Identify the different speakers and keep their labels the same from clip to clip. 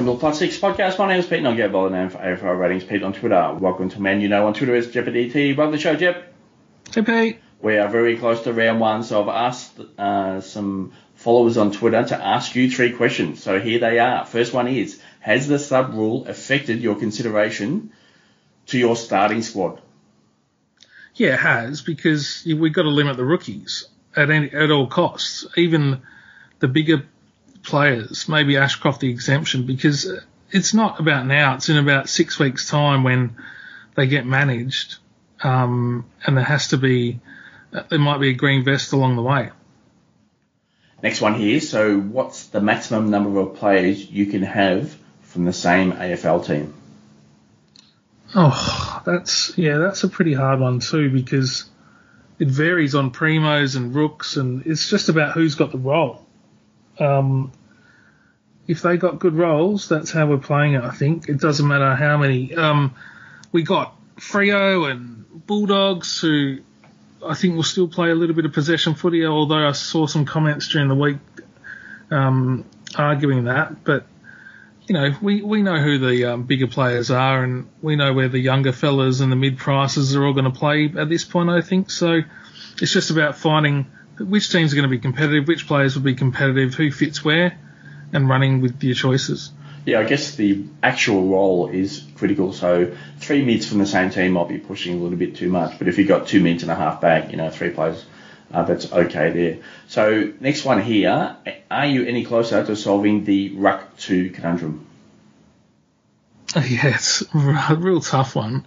Speaker 1: Welcome to the Plus Six podcast. My name is Pete and I get by the name for AFL Ratings Pete on Twitter. Welcome to Man You Know on Twitter as Jeopardy T. Welcome to the show, Jep.
Speaker 2: Hey, Pete.
Speaker 1: We are very close to round one, so I've asked uh, some followers on Twitter to ask you three questions. So here they are. First one is, has the sub rule affected your consideration to your starting squad?
Speaker 2: Yeah, it has because we've got to limit the rookies at any, at all costs. Even the bigger players, maybe Ashcroft the exemption, because it's not about now. It's in about six weeks' time when they get managed, um, and there has to be there might be a green vest along the way.
Speaker 1: Next one here. So, what's the maximum number of players you can have from the same AFL team?
Speaker 2: Oh, that's yeah, that's a pretty hard one too because it varies on primos and rooks, and it's just about who's got the role. Um, if they got good roles, that's how we're playing it. I think it doesn't matter how many. Um, we got Freo and Bulldogs who I think will still play a little bit of possession footy, although I saw some comments during the week um, arguing that. But you know, we, we know who the um, bigger players are, and we know where the younger fellas and the mid prices are all going to play at this point. I think so. It's just about finding which teams are going to be competitive, which players will be competitive, who fits where, and running with your choices.
Speaker 1: Yeah, I guess the actual role is critical. So three mids from the same team might be pushing a little bit too much, but if you've got two mids and a half back, you know, three players, uh, that's okay there. So next one here, are you any closer to solving the ruck two conundrum?
Speaker 2: Yeah, it's a real tough one.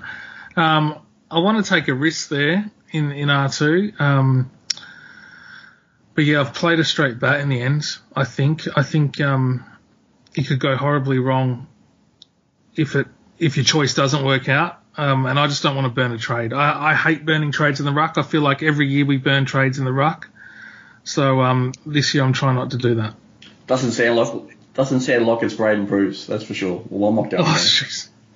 Speaker 2: Um, I want to take a risk there in in R2. Um, but yeah, I've played a straight bat in the end. I think. I think um, it could go horribly wrong if it if your choice doesn't work out. Um, and I just don't want to burn a trade. I, I, hate burning trades in the ruck. I feel like every year we burn trades in the ruck. So um, this year I'm trying not to do that.
Speaker 1: Doesn't sound like doesn't sound like it's Braden Bruce. That's for sure. Well, I'm not going.
Speaker 2: Oh,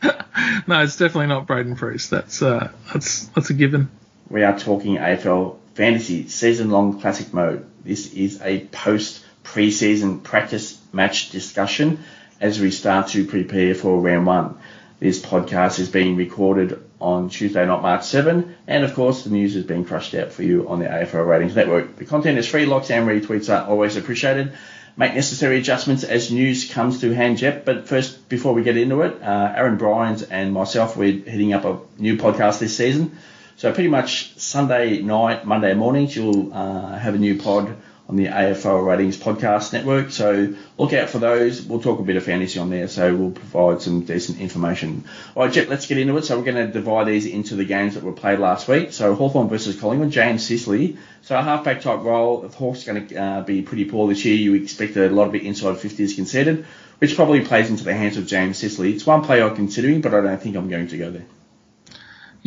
Speaker 2: no, it's definitely not Braden Bruce. That's uh, that's that's a given.
Speaker 1: We are talking AFL fantasy season long classic mode. This is a post preseason practice match discussion as we start to prepare for round one. This podcast is being recorded on Tuesday, not March 7, and of course the news is being crushed out for you on the AFL Ratings Network. The content is free, likes and retweets are always appreciated. Make necessary adjustments as news comes to hand, Jep. But first, before we get into it, uh, Aaron Bryans and myself, we're heading up a new podcast this season. So pretty much Sunday night, Monday mornings, you'll uh, have a new pod on the AFL Ratings Podcast Network. So look out for those. We'll talk a bit of fantasy on there, so we'll provide some decent information. All right, Jet, let's get into it. So we're going to divide these into the games that were played last week. So Hawthorn versus Collingwood, James Sicily. So a halfback type role. The Hawks going to uh, be pretty poor this year. You expect a lot of it inside 50s conceded, which probably plays into the hands of James Sicily. It's one player I'm considering, but I don't think I'm going to go there.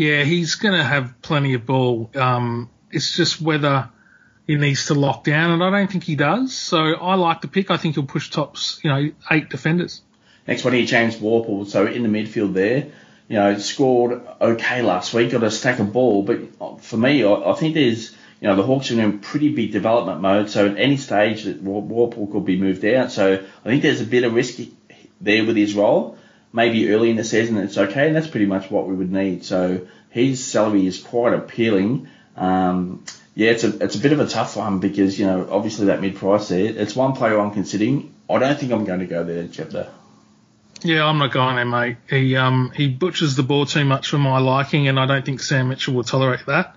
Speaker 2: Yeah, he's going to have plenty of ball. Um, it's just whether he needs to lock down, and I don't think he does. So I like the pick. I think he'll push tops, you know, eight defenders.
Speaker 1: Next one here, James Worpel. So in the midfield there, you know, scored okay last week, got a stack of ball, but for me, I, think there's, you know, the Hawks are in pretty big development mode. So at any stage that could be moved out. So I think there's a bit of risk there with his role. Maybe early in the season it's okay, and that's pretty much what we would need. So his salary is quite appealing. Um, yeah, it's a it's a bit of a tough one because you know obviously that mid price there. It's one player I'm considering. I don't think I'm going to go there, Chapter.
Speaker 2: Yeah, I'm not going there, mate. He um he butchers the ball too much for my liking, and I don't think Sam Mitchell will tolerate that.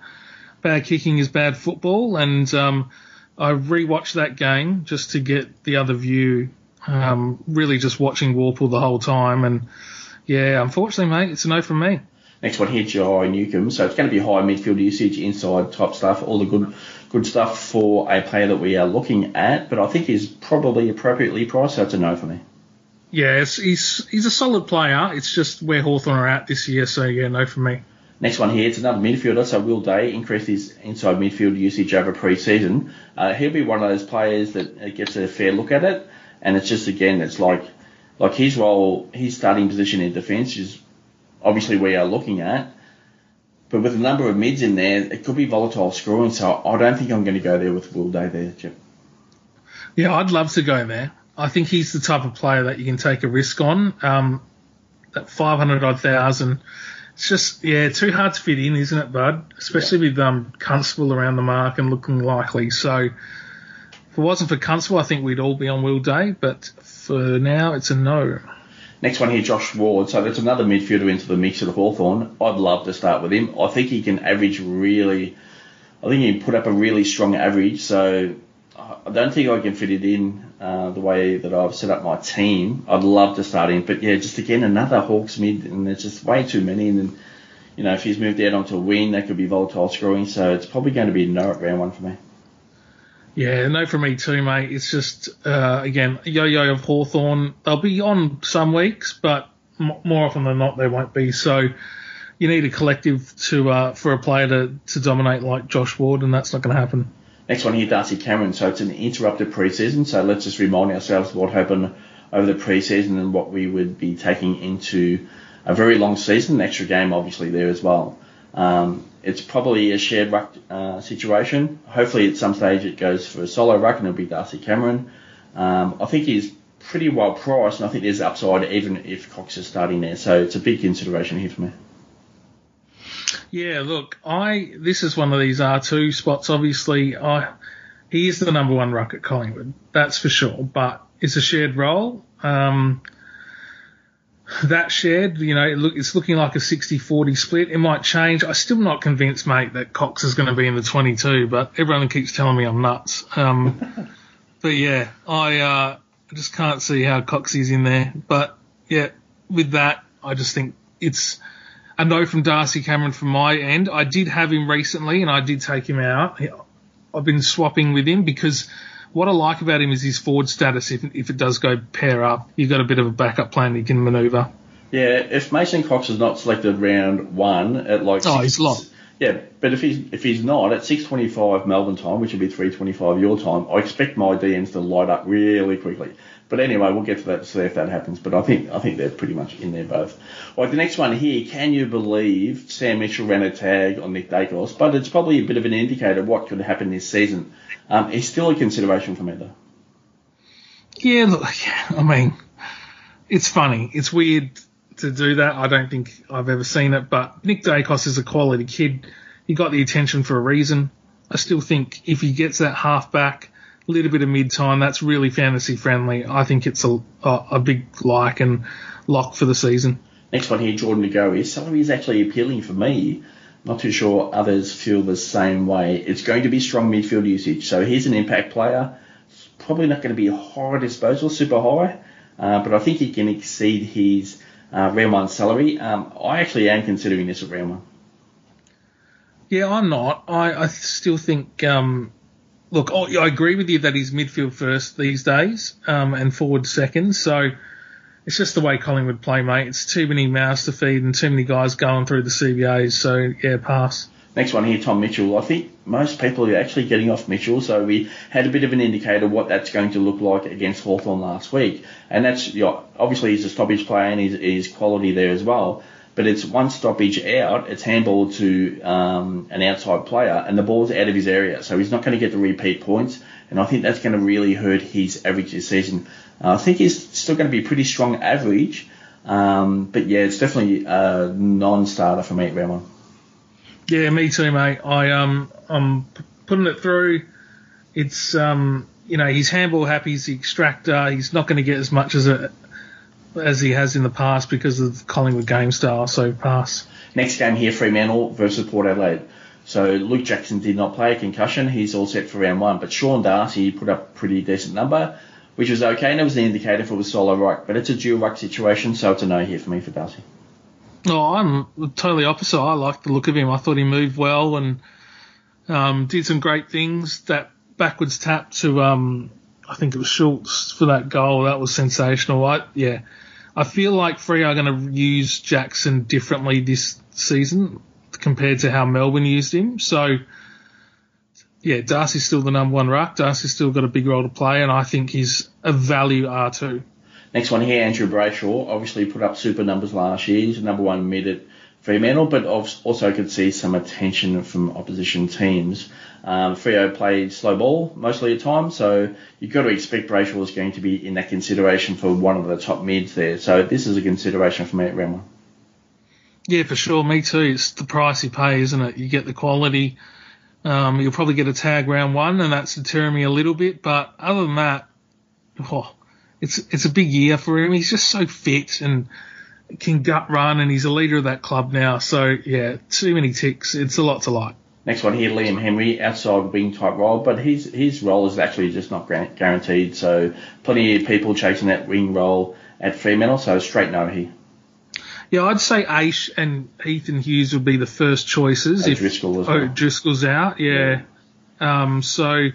Speaker 2: Bad kicking is bad football, and um, I rewatched that game just to get the other view. Um, really just watching Worpel the whole time, and yeah, unfortunately, mate, it's a no from me.
Speaker 1: Next one here, Jai Newcombe. So it's going to be high midfield usage, inside type stuff, all the good good stuff for a player that we are looking at. But I think he's probably appropriately priced, so it's a no for me.
Speaker 2: Yeah, he's he's a solid player. It's just where Hawthorn are at this year, so yeah, no for me.
Speaker 1: Next one here, it's another midfielder. So Will Day increased his inside midfield usage over pre-season. Uh, he'll be one of those players that gets a fair look at it, and it's just again, it's like like his role, his starting position in defence is obviously we are looking at. But with a number of mids in there, it could be volatile scoring. So I don't think I'm going to go there with Will Day there, Chip.
Speaker 2: Yeah, I'd love to go there. I think he's the type of player that you can take a risk on. Um, that 500 odd thousand, it's just, yeah, too hard to fit in, isn't it, Bud? Especially yeah. with um, Constable around the mark and looking likely. So if it wasn't for Constable, I think we'd all be on Will Day, but for now, it's a no.
Speaker 1: Next one here, Josh Ward. So that's another midfielder into the mix of the Hawthorn. I'd love to start with him. I think he can average really, I think he can put up a really strong average. So I don't think I can fit it in uh, the way that I've set up my team. I'd love to start him, but yeah, just again another Hawks mid, and there's just way too many. And then, you know, if he's moved out onto a wing, that could be volatile screwing. So it's probably going to be a no at round one for me.
Speaker 2: Yeah, no for me too, mate. It's just uh, again yo-yo of Hawthorn. They'll be on some weeks, but m- more often than not they won't be. So you need a collective to uh, for a player to, to dominate like Josh Ward, and that's not going to happen.
Speaker 1: Next one here, Darcy Cameron. So it's an interrupted preseason. So let's just remind ourselves what happened over the preseason and what we would be taking into a very long season. An extra game, obviously, there as well. Um, it's probably a shared ruck uh, situation. Hopefully, at some stage, it goes for a solo ruck and it'll be Darcy Cameron. Um, I think he's pretty well priced, and I think there's upside even if Cox is starting there. So it's a big consideration here for me.
Speaker 2: Yeah, look, I this is one of these R two spots. Obviously, I he is the number one ruck at Collingwood, that's for sure. But it's a shared role. Um, that shared, you know, it look, it's looking like a 60-40 split. It might change. I'm still not convinced, mate, that Cox is going to be in the 22, but everyone keeps telling me I'm nuts. Um, but yeah, I, uh, I just can't see how Cox is in there. But yeah, with that, I just think it's a no from Darcy Cameron from my end. I did have him recently and I did take him out. I've been swapping with him because what I like about him is his forward status. If, if it does go pair up, you've got a bit of a backup plan you can manoeuvre.
Speaker 1: Yeah, if Mason Cox is not selected round one at like
Speaker 2: oh, six, he's locked.
Speaker 1: Yeah, but if he's if he's not at six twenty five Melbourne time, which would be three twenty five your time, I expect my DMs to light up really quickly. But anyway, we'll get to that to see if that happens. But I think I think they're pretty much in there both. All right, the next one here. Can you believe Sam Mitchell ran a tag on Nick Daicos? But it's probably a bit of an indicator of what could happen this season. Um, he's still a consideration for me though.
Speaker 2: Yeah, look, I mean, it's funny. It's weird to do that. I don't think I've ever seen it, but Nick Daicos is a quality kid. He got the attention for a reason. I still think if he gets that half back, little bit of mid time, that's really fantasy friendly. I think it's a, a, a big like and lock for the season.
Speaker 1: Next one here, Jordan Goey. His salary is actually appealing for me. Not too sure others feel the same way. It's going to be strong midfield usage. So he's an impact player. Probably not going to be high disposal, super high, uh, but I think he can exceed his uh, round one salary. Um, I actually am considering this at round one.
Speaker 2: Yeah, I'm not. I, I still think. Um, look, I, I agree with you that he's midfield first these days um, and forward second. So it's just the way Collingwood play, mate. It's too many mouths to feed and too many guys going through the CBAs. So yeah, pass.
Speaker 1: Next one here, Tom Mitchell. I think most people are actually getting off Mitchell, so we had a bit of an indicator what that's going to look like against Hawthorn last week. And that's, you know, obviously he's a stoppage player and his, quality there as well. But it's one stoppage out, it's handball to um, an outside player, and the ball's out of his area, so he's not going to get the repeat points. And I think that's going to really hurt his average this season. Uh, I think he's still going to be pretty strong average, um, but yeah, it's definitely a non-starter for me at.
Speaker 2: Yeah, me too, mate. I um I'm putting it through. It's um you know he's handball happy. He's the extractor. He's not going to get as much as a as he has in the past because of the Collingwood game style. So pass.
Speaker 1: Next game here, Fremantle versus Port Adelaide. So Luke Jackson did not play a concussion. He's all set for round one. But Sean Darcy put up a pretty decent number, which was okay, and it was an indicator for the solo ruck. But it's a dual ruck situation, so it's a no here for me for Darcy.
Speaker 2: Oh, I'm totally opposite. I like the look of him. I thought he moved well and um, did some great things. That backwards tap to, um, I think it was Schultz for that goal. That was sensational. I, yeah, I feel like Free are going to use Jackson differently this season compared to how Melbourne used him. So, yeah, Darcy's still the number one ruck. Darcy's still got a big role to play, and I think he's a value R2.
Speaker 1: Next one here, Andrew Brayshaw. Obviously put up super numbers last year. He's the number one mid at Fremantle, but also could see some attention from opposition teams. Um, play slow ball mostly of the time, so you've got to expect Brayshaw is going to be in that consideration for one of the top mids there. So this is a consideration for me at round one.
Speaker 2: Yeah, for sure. Me too. It's the price you pay, isn't it? You get the quality. Um, you'll probably get a tag round one, and that's deterring me a little bit. But other than that, oh, it's it's a big year for him. He's just so fit and can gut run, and he's a leader of that club now. So yeah, too many ticks. It's a lot to like.
Speaker 1: Next one here, Liam Henry, outside wing type role, but his his role is actually just not guaranteed. So plenty of people chasing that wing role at Fremantle. So straight no here.
Speaker 2: Yeah, I'd say Aish and Ethan Hughes would be the first choices.
Speaker 1: if Driscoll as well. Oh,
Speaker 2: Driscoll's out, yeah. yeah. Um, so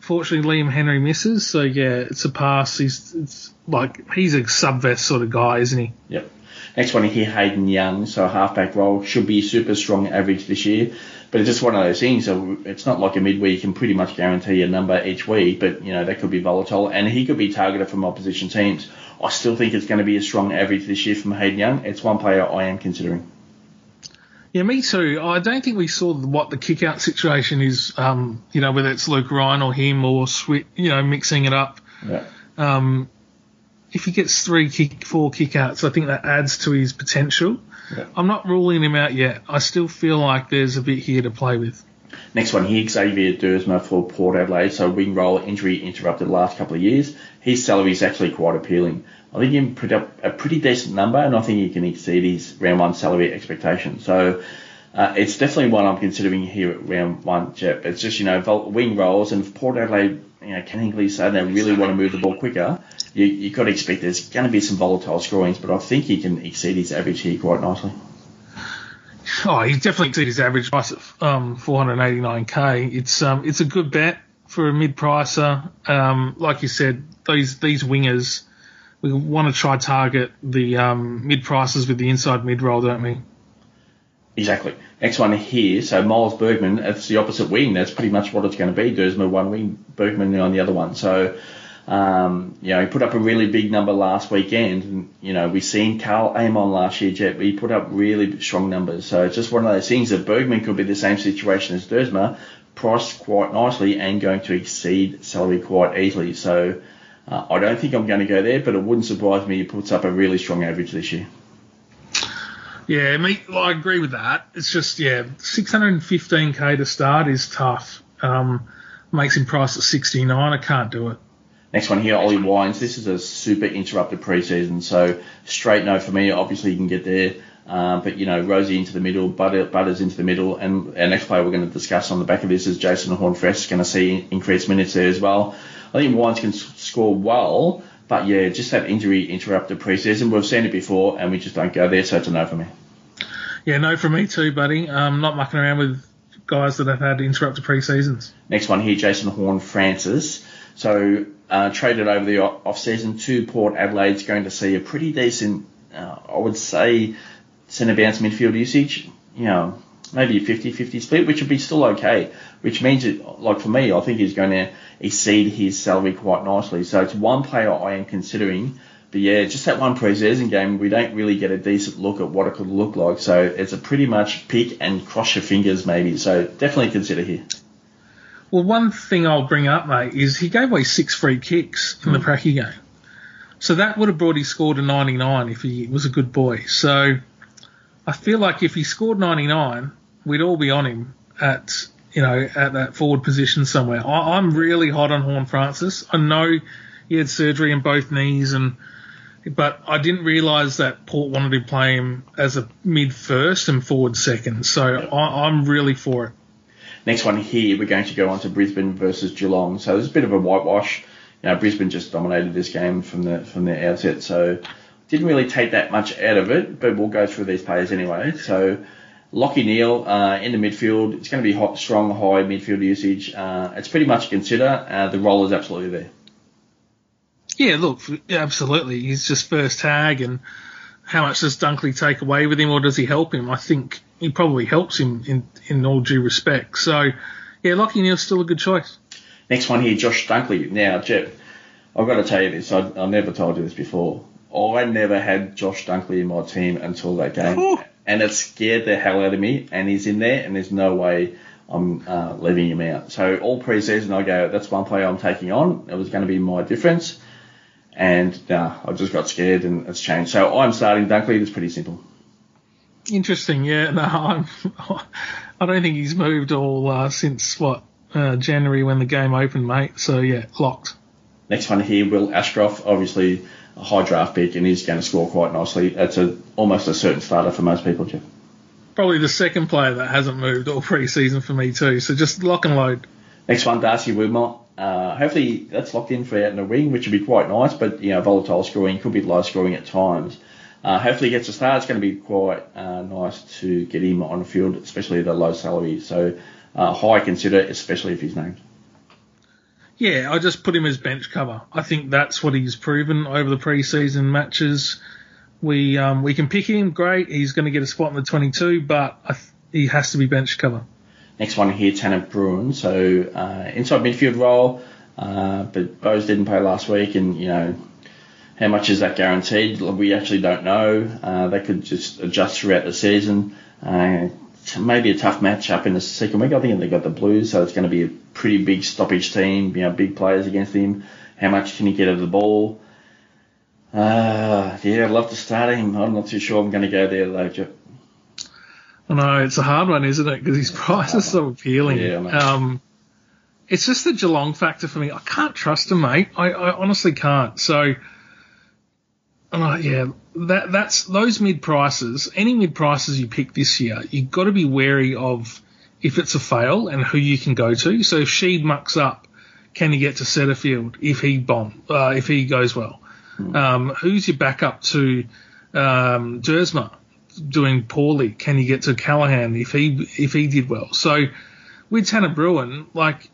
Speaker 2: fortunately, Liam Henry misses. So yeah, it's a pass. He's it's like he's a subvest sort of guy, isn't he?
Speaker 1: Yep. Next one here, Hayden Young. So halfback role should be super strong average this year, but it's just one of those things. So it's not like a mid where you can pretty much guarantee a number each week, but you know that could be volatile, and he could be targeted from opposition teams. I still think it's going to be a strong average this year from Hayden Young. It's one player I am considering.
Speaker 2: Yeah, me too. I don't think we saw what the kick out situation is. Um, you know, whether it's Luke Ryan or him or Sweet, you know, mixing it up.
Speaker 1: Yeah.
Speaker 2: Um, if he gets three kick, four kickouts, I think that adds to his potential.
Speaker 1: Yeah.
Speaker 2: I'm not ruling him out yet. I still feel like there's a bit here to play with.
Speaker 1: Next one here, Xavier Duursma for Port Adelaide. So wing role injury interrupted the last couple of years. His salary is actually quite appealing. I think he can put up a pretty decent number, and I think he can exceed his round one salary expectation. So uh, it's definitely one I'm considering here at round one, Jep. It's just, you know, wing roles, and if Port Adelaide, you know, Ken Hinkley say they really want to move the ball quicker, you, you've got to expect there's going to be some volatile scorings, but I think he can exceed his average here quite nicely.
Speaker 2: Oh, he definitely exceeded his average price of um, 489k. It's um, it's a good bet for a mid pricer. Um, like you said, these these wingers, we want to try target the um, mid prices with the inside mid role, don't we?
Speaker 1: Exactly. Next one here. So Miles Bergman, it's the opposite wing. That's pretty much what it's going to be. Duursma one wing, Bergman on the other one. So, um, you know, he put up a really big number last weekend. And, you know, we've seen Karl Amon last year, Jet, he put up really strong numbers. So it's just one of those things that Bergman could be the same situation as Duursma, priced quite nicely and going to exceed salary quite easily. So uh, I don't think I'm going to go there, but it wouldn't surprise me he puts up a really strong average this year.
Speaker 2: Yeah, me, well, I agree with that. It's just, yeah, 615k to start is tough. Um, makes him price at 69. I can't do it.
Speaker 1: Next one here, Ollie Wines. This is a super interrupted preseason, so straight no for me. Obviously, you can get there. Um, but, you know, Rozee into the middle, Butter, Butters into the middle, and our next player we're going to discuss on the back of this is Jason Horne-Francis going to see increased minutes there as well. I think Wines can score well, but yeah, just that injury interrupted preseason. We've seen it before, and we just don't go there, so it's a no for me.
Speaker 2: Yeah, no for me too, buddy. I'm not mucking around with guys that have had interrupted pre-seasons.
Speaker 1: Next one here, Jason Horne-Francis. So uh, traded over the off season to Port Adelaide's going to see a pretty decent, uh, I would say, centre bounce midfield usage. You know, maybe a 50-50 split, which would be still okay. Which means, it, like for me, I think he's going to exceed his salary quite nicely. So it's one player I am considering but yeah, just that one preseason game, we don't really get a decent look at what it could look like. So it's a pretty much pick and cross your fingers maybe. So definitely consider here.
Speaker 2: Well, one thing I'll bring up, mate, is he gave away six free kicks in mm. the hmm. Pracky game. So that would have brought his score to 99 if he was a good boy. So I feel like if he scored 99, we'd all be on him at you know at that forward position somewhere. I, am really hot on Horne-Francis. I know he had surgery in both knees and but I didn't realise that Port wanted to play him as a mid first and forward second. So I, am really for it.
Speaker 1: Next one here, we're going to go on to Brisbane versus Geelong. So there's a bit of a whitewash. You know, Brisbane just dominated this game from the from the outset, so didn't really take that much out of it. But we'll go through these players anyway. So. Lachie Neale uh, in the midfield. It's going to be hot, strong, high midfield usage. Uh, it's pretty much a consider. Uh, the role is absolutely there.
Speaker 2: Yeah, look, absolutely. He's just first tag, and how much does Dunkley take away with him, or does he help him? I think he probably helps him in, in all due respect. So, yeah, Lachie Neale's still a good choice.
Speaker 1: Next one here, Josh Dunkley. Now, Jeff, I've got to tell you this. I, have never told you this before. I never had Josh Dunkley in my team until that game. and it scared the hell out of me. And he's in there, and there's no way I'm uh, leaving him out. So all preseason, I go, that's one player I'm taking on. It was going to be my difference. And nah, I just got scared, and it's changed. So I'm starting Dunkley. It's pretty simple.
Speaker 2: Interesting, yeah. No, I'm, I don't think he's moved all uh, since what uh, January when the game opened, mate. So yeah, locked.
Speaker 1: Next one here, Will Ashcroft, obviously a high draft pick, and he's going to score quite nicely. It's a almost a certain starter for most people, Jeff.
Speaker 2: Probably the second player that hasn't moved all pre-season for me too. So just lock and load.
Speaker 1: Next one, Darcy Wilmot. Uh, hopefully that's locked in for out in the wing, which would be quite nice. But you know, volatile scoring could be low scoring at times. Uh, hopefully he gets a start. It's going to be quite uh, nice to get him on the field, especially the low salary. So uh, high consider, especially if he's named.
Speaker 2: Yeah, I just put him as bench cover. I think that's what he's proven over the preseason matches. We um, we can pick him, great. He's going to get a spot in the 22, but th- he has to be bench cover.
Speaker 1: Next one here, Tanner Bruhn. So uh, inside midfield role, uh, but Bowes didn't play last week, and you know how much is that guaranteed? We actually don't know. Uh, they could just adjust throughout the season. Uh, maybe a tough match up in the second week. I think they've got the Blues, so it's going to be a pretty big stoppage team. You know, big players against him. How much can he get of the ball? Uh, yeah, I'd love to start him. I'm not too sure I'm going to go there though, Jeff.
Speaker 2: I know it's a hard one, isn't it? Because his price is so appealing.
Speaker 1: Yeah,
Speaker 2: um, it's just the Geelong factor for me. I can't trust him, mate. I, I honestly can't. So, yeah, that that's those mid prices. Any mid prices you pick this year, you've got to be wary of if it's a fail and who you can go to. So if Sheed mucks up, can you get to Setterfield if he bomb uh, if he goes well? Um, who's your backup to um, Duursma doing poorly? Can you get to Callaghan if he if he did well? So with Tanner Bruhn, like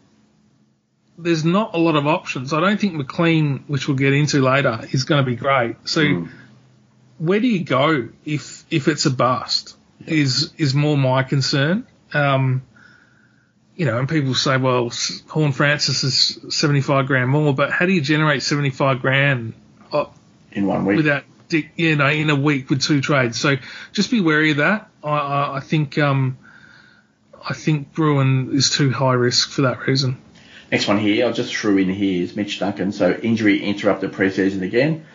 Speaker 2: there's not a lot of options. I don't think McLean, which we'll get into later, is going to be great. So where do you go if if it's a bust? Is is more my concern. Um, you know, and people say, well, Horne-Francis is 75 grand more, but how do you generate 75 grand uh,
Speaker 1: In one week.
Speaker 2: without, you know, in a week with two trades? So just be wary of that. I, I, I think, um, I think Bruhn is too high risk for that reason.
Speaker 1: Next one here, I just threw in here is Mitch Duncan. So injury interrupted preseason again,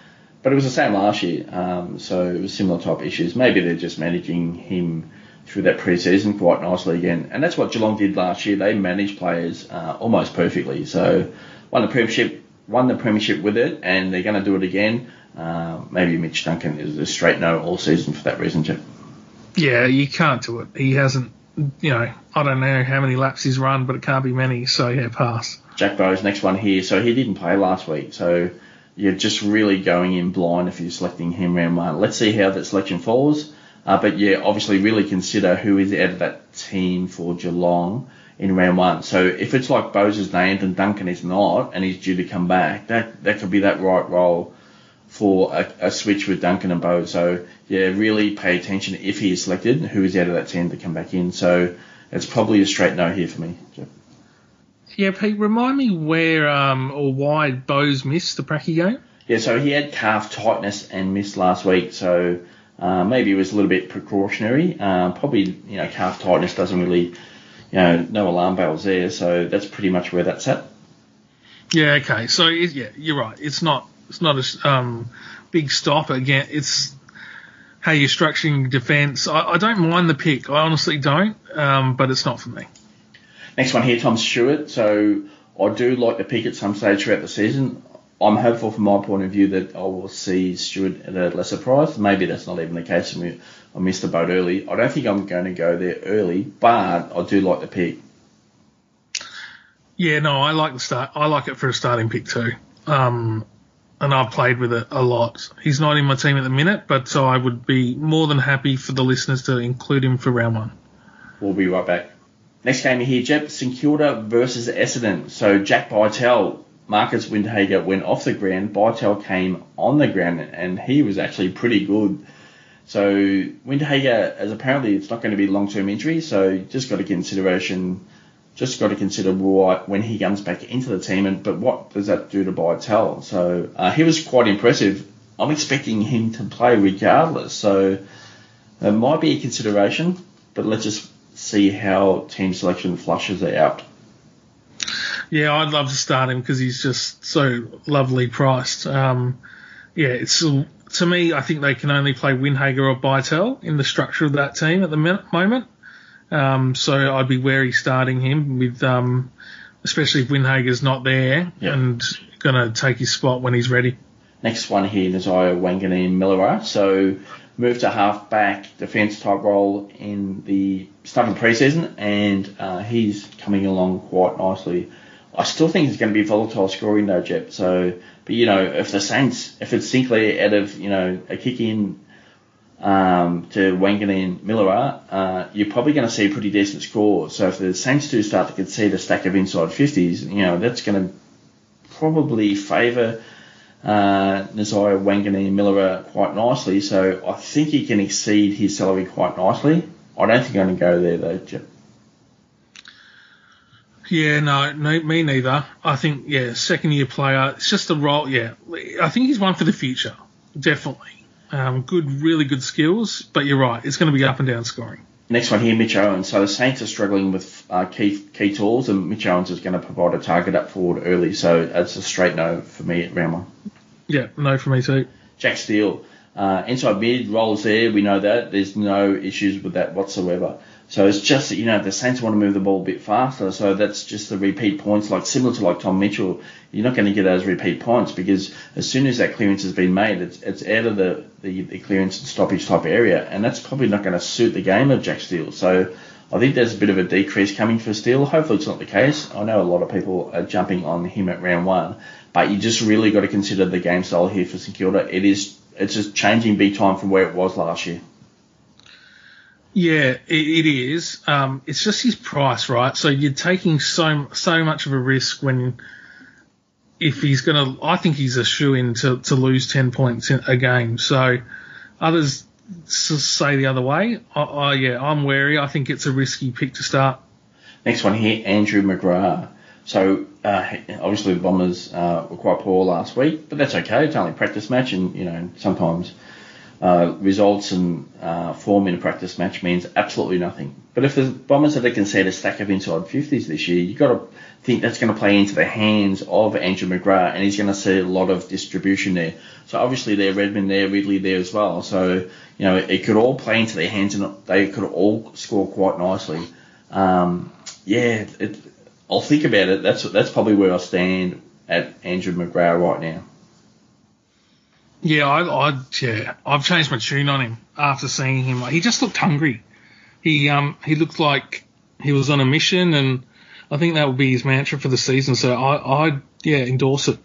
Speaker 1: but it was the same last year. Um, so it was similar type issues. Maybe they're just managing him through that preseason quite nicely again, and that's what Geelong did last year. They managed players uh, almost perfectly. So won the premiership, won the premiership with it, and they're going to do it again. Uh, maybe Mitch Duncan is a straight no all season for that reason, Jeff.
Speaker 2: Yeah, you can't do it. He hasn't, you know, I don't know how many laps he's run, but it can't be many. So yeah, pass.
Speaker 1: Jack Bowes, next one here. So he didn't play last week. So you're just really going in blind if you're selecting him round one. Let's see how that selection falls. Uh, but yeah, obviously really consider who is out of that team for Geelong in round one. So if it's like Bowes named and Duncan is not, and he's due to come back, that that could be that right role for a, a switch with Duncan and Bowes. So yeah, really pay attention if he is selected, who is out of that team to come back in. So it's probably a straight no here for me. Jeff.
Speaker 2: Yeah, Pete, remind me where um, or why Bowes missed the Pracky game.
Speaker 1: Yeah, so he had calf tightness and missed last week, so uh, maybe it was a little bit precautionary. Uh, probably, you know, calf tightness doesn't really, you know, no alarm bells there, so that's pretty much where that's at.
Speaker 2: Yeah, okay. So it, yeah, you're right. It's not it's not a um, big stop again. It's how you're structuring defence. I, I don't mind the pick. I honestly don't, um, but it's not for me.
Speaker 1: Next one here, Tom Stewart. So I do like the pick at some stage throughout the season. I'm hopeful from my point of view that I will see Stewart at a lesser price. Maybe that's not even the case. and we- I missed the boat early. I don't think I'm going to go there early, but I do like the pick.
Speaker 2: Yeah, no, I like the start. I like it for a starting pick too. Um, and I've played with it a lot. He's not in my team at the minute, but so I would be more than happy for the listeners to include him for round one.
Speaker 1: We'll be right back. Next game here, Jep, St Kilda versus Essendon. So Jack Bytel, Marcus Windhager went off the ground. Bytel came on the ground, and he was actually pretty good. So Windhager, as apparently it's not going to be long-term injury, so just got to consideration, just got to consider what when he comes back into the team. And but what does that do to Bytel? So uh, he was quite impressive. I'm expecting him to play regardless. So It might be a consideration, but let's just see how team selection flushes it out.
Speaker 2: Yeah, I'd love to start him because he's just so lovely priced. Um, yeah, it's to me, I think they can only play Windhager or Bytel in the structure of that team at the moment. Um, so I'd be wary starting him with, um, especially if Windhager's not there
Speaker 1: Yep.
Speaker 2: and going to take his spot when he's ready.
Speaker 1: Next one here, Nasiah Wanganeen-Milera. So moved to half back defence type role in the start of the preseason, and uh, he's coming along quite nicely. I still think he's going to be volatile scoring though, Jep. So, but you know, if the Saints, if it's Sinclair out of you know a kick in um, to Wanganeen-Milera, uh, you're probably going to see pretty decent scores. So if the Saints do start to concede a stack of inside 50s, you know, that's going to probably favour uh, Nasiah Wanganeen-Milera quite nicely. So I think he can exceed his salary quite nicely. I don't think I'm going to go there though, Jep.
Speaker 2: Yeah, no, no, me neither. I think, yeah, second year player. It's just a role. Yeah, I think he's one for the future. Definitely. Um, good, really good skills, but you're right. It's going to be up and down scoring.
Speaker 1: Next one here, Mitch Owens. So the Saints are struggling with uh, key key tools, and Mitch Owens is going to provide a target up forward early. So that's a straight no for me at round one.
Speaker 2: Yeah, no for me too.
Speaker 1: Jack Steele, uh, inside mid roles there. We know that there's no issues with that whatsoever. So it's just that you know the Saints want to move the ball a bit faster. So that's just the repeat points, like similar to like Tom Mitchell. You're not going to get those repeat points because as soon as that clearance has been made, it's it's out of the the, the clearance and stoppage type area, and that's probably not going to suit the game of Jack Steele. So. I think there's a bit of a decrease coming for Steele. Hopefully it's not the case. I know a lot of people are jumping on him at round one, but you just really got to consider the game style here for St Kilda. It is it's just changing big time from where it was last year.
Speaker 2: Yeah, it, it is. Um, it's just his price, right? So you're taking so so much of a risk when if he's gonna. I think he's a shoe in to, to lose ten points in a game. So others say the other way. I, I, yeah, I'm wary. I think it's a risky pick to start.
Speaker 1: Next one here, Andrew McGrath. So uh, obviously the Bombers uh, were quite poor last week, but that's okay. It's only a practice match, and you know sometimes uh, results and uh, form in a practice match means absolutely nothing. But if the Bombers have to concede a stack of inside 50s this year, you've got to think that's going to play into the hands of Andrew McGrath, and he's going to see a lot of distribution there. So obviously there, Redman there, Ridley there as well. So you know it could all play into their hands, and they could all score quite nicely. Um, yeah, it, I'll think about it. That's that's probably where I stand at Andrew McGrath right now.
Speaker 2: Yeah, I, I yeah, I've changed my tune on him after seeing him. He just looked hungry. He um he looked like he was on a mission, and I think that would be his mantra for the season. So I I yeah endorse it.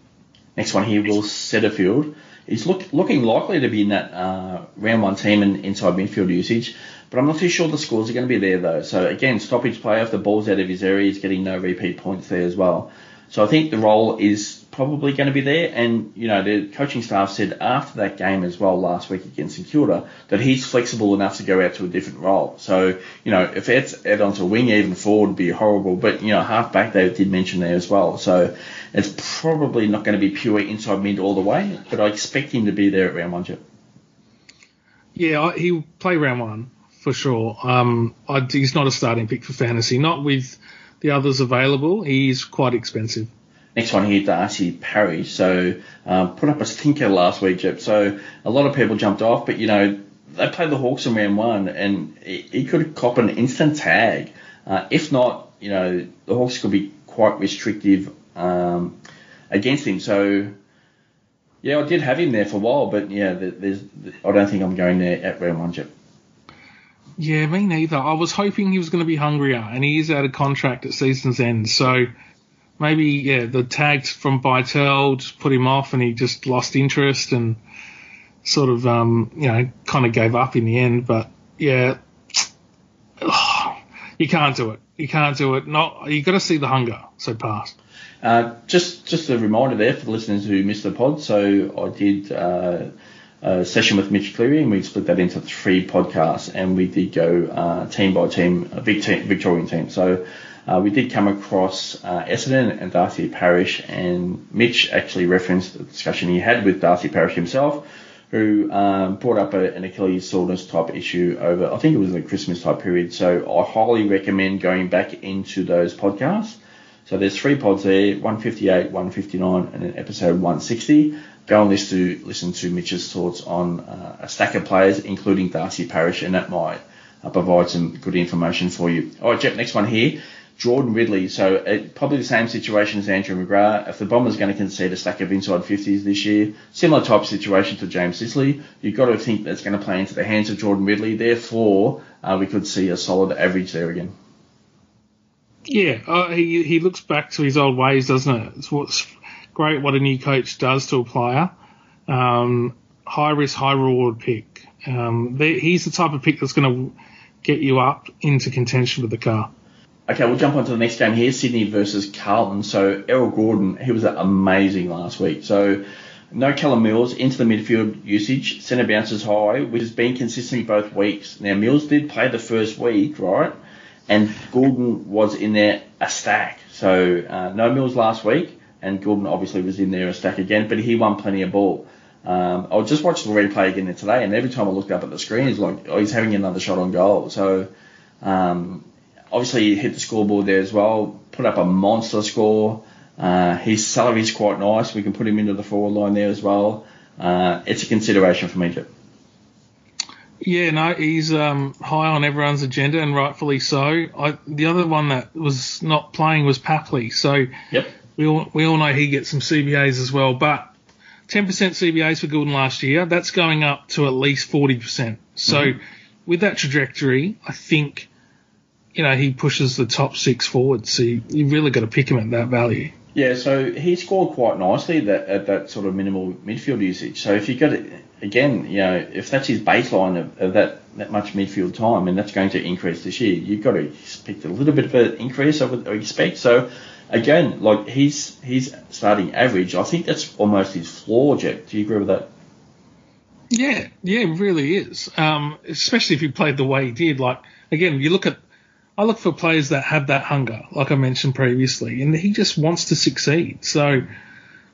Speaker 1: Next one here, Will Setterfield. He's look, looking likely to be in that uh, round one team and inside midfield usage, but I'm not too sure the scores are going to be there though. So again, stoppage play if the ball's out of his area, he's getting no repeat points there as well. So I think the role is probably going to be there, and you know the coaching staff said after that game as well last week against St that he's flexible enough to go out to a different role. So you know if it's out onto wing, even forward would be horrible, but you know half back they did mention there as well. So it's probably not going to be pure inside mid all the way, but I expect him to be there at round one.
Speaker 2: Yeah, he'll play round one for sure. Um, I, he's not a starting pick for fantasy, not with the others available. He's quite expensive.
Speaker 1: Next one here, Darcy Parish. So um, put up a stinker last week, Jep. So a lot of people jumped off, but you know they played the Hawks in round one, and he, could cop an instant tag. Uh, if not, you know the Hawks could be quite restrictive um, against him. So yeah, I did have him there for a while, but yeah, there- there's I don't think I'm going there at round one, Jep.
Speaker 2: Yeah, me neither. I was hoping he was going to be hungrier, and he is out of contract at season's end. So maybe, yeah, the tags from Bytel just put him off, and he just lost interest and sort of, um, you know, kind of gave up in the end. But yeah, you can't do it. You can't do it. Not you got to see the hunger. So pass.
Speaker 1: Uh, just just a reminder there for the listeners who missed the pod. So I did uh, session with Mitch Cleary, and we split that into three podcasts, and we did go uh, team by team, a big team, Victorian team. So uh, we did come across uh, Essendon and Darcy Parish, and Mitch actually referenced the discussion he had with Darcy Parish himself, who um, brought up a, an Achilles soreness type issue over, I think it was in the Christmas type period. So I highly recommend going back into those podcasts. So there's three pods there, 158, 159, and then episode 160. Go and listen to, listen to Mitch's thoughts on uh, a stack of players, including Darcy Parish, and that might uh, provide some good information for you. All right, Jeff, next one here. Jordan Ridley. So uh, probably the same situation as Andrew McGrath. If the Bombers are going to concede a stack of inside 50s this year, similar type of situation to James Sicily, you've got to think that's going to play into the hands of Jordan Ridley. Therefore, uh, we could see a solid average there again.
Speaker 2: Yeah, uh, he he looks back to his old ways, doesn't it? It's what's great what a new coach does to a player. Um, high risk, high reward pick. Um, he's the type of pick that's going to get you up into contention with the car.
Speaker 1: Okay, we'll jump on to the next game here, Sydney versus Carlton. So Errol Gulden, he was amazing last week. So no Callum Mills into the midfield usage, centre bounces high, which has been consistent both weeks. Now Mills did play the first week, right? And Gulden was in there a stack. So uh, no Mills last week, and Gulden obviously was in there a stack again, but he won plenty of ball. Um, I was just watching the replay again today, and every time I looked up at the screen, he's like, oh, he's having another shot on goal. So um, obviously he hit the scoreboard there as well, put up a monster score. Uh, his salary is quite nice. We can put him into the forward line there as well. Uh, it's a consideration for me,
Speaker 2: Yeah, no, he's um, high on everyone's agenda, and rightfully so. I, the other one that was not playing was Papley, so
Speaker 1: yep.
Speaker 2: We all we all know he gets some CBAs as well. But 10% CBAs for Gulden last year, that's going up to at least 40%. So mm-hmm. with that trajectory, I think you know, he pushes the top six forward. So you, you really got to pick him at that value.
Speaker 1: Yeah, so he scored quite nicely that, at that sort of minimal midfield usage. So if you got it again, you know, if that's his baseline of, of that that much midfield time, and that's going to increase this year, you've got to expect a little bit of an increase. I would expect. So again, like he's he's starting average. I think that's almost his floor. Jet, do you agree with that?
Speaker 2: Yeah, yeah, it really is. Um, especially if he played the way he did. Like again, you look at I look for players that have that hunger, like I mentioned previously, and he just wants to succeed. So,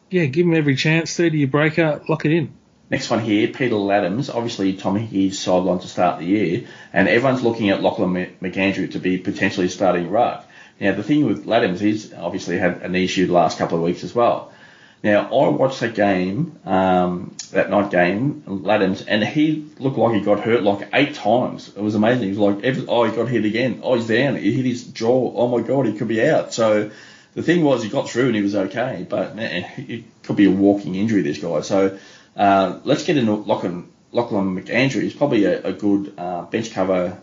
Speaker 2: yeah, give him every chance. 30 year breaker, lock it in.
Speaker 1: Next one here, Peter Ladhams. Obviously, Tom Hickey's sidelined to start the year, and everyone's looking at Lachlan McAndrew to be potentially starting ruck. Now, the thing with Ladhams, he's obviously had an issue the last couple of weeks as well. Now, I watched that game, um, that night game, Ladhams, and he looked like he got hurt like eight times. It was amazing. He was like, every, oh, he got hit again. Oh, he's down. He hit his jaw. Oh my God, he could be out. So the thing was, he got through and he was okay, but man, it could be a walking injury, this guy. So uh, let's get into Lachlan, Lachlan McAndrew. He's probably a, a good uh, bench cover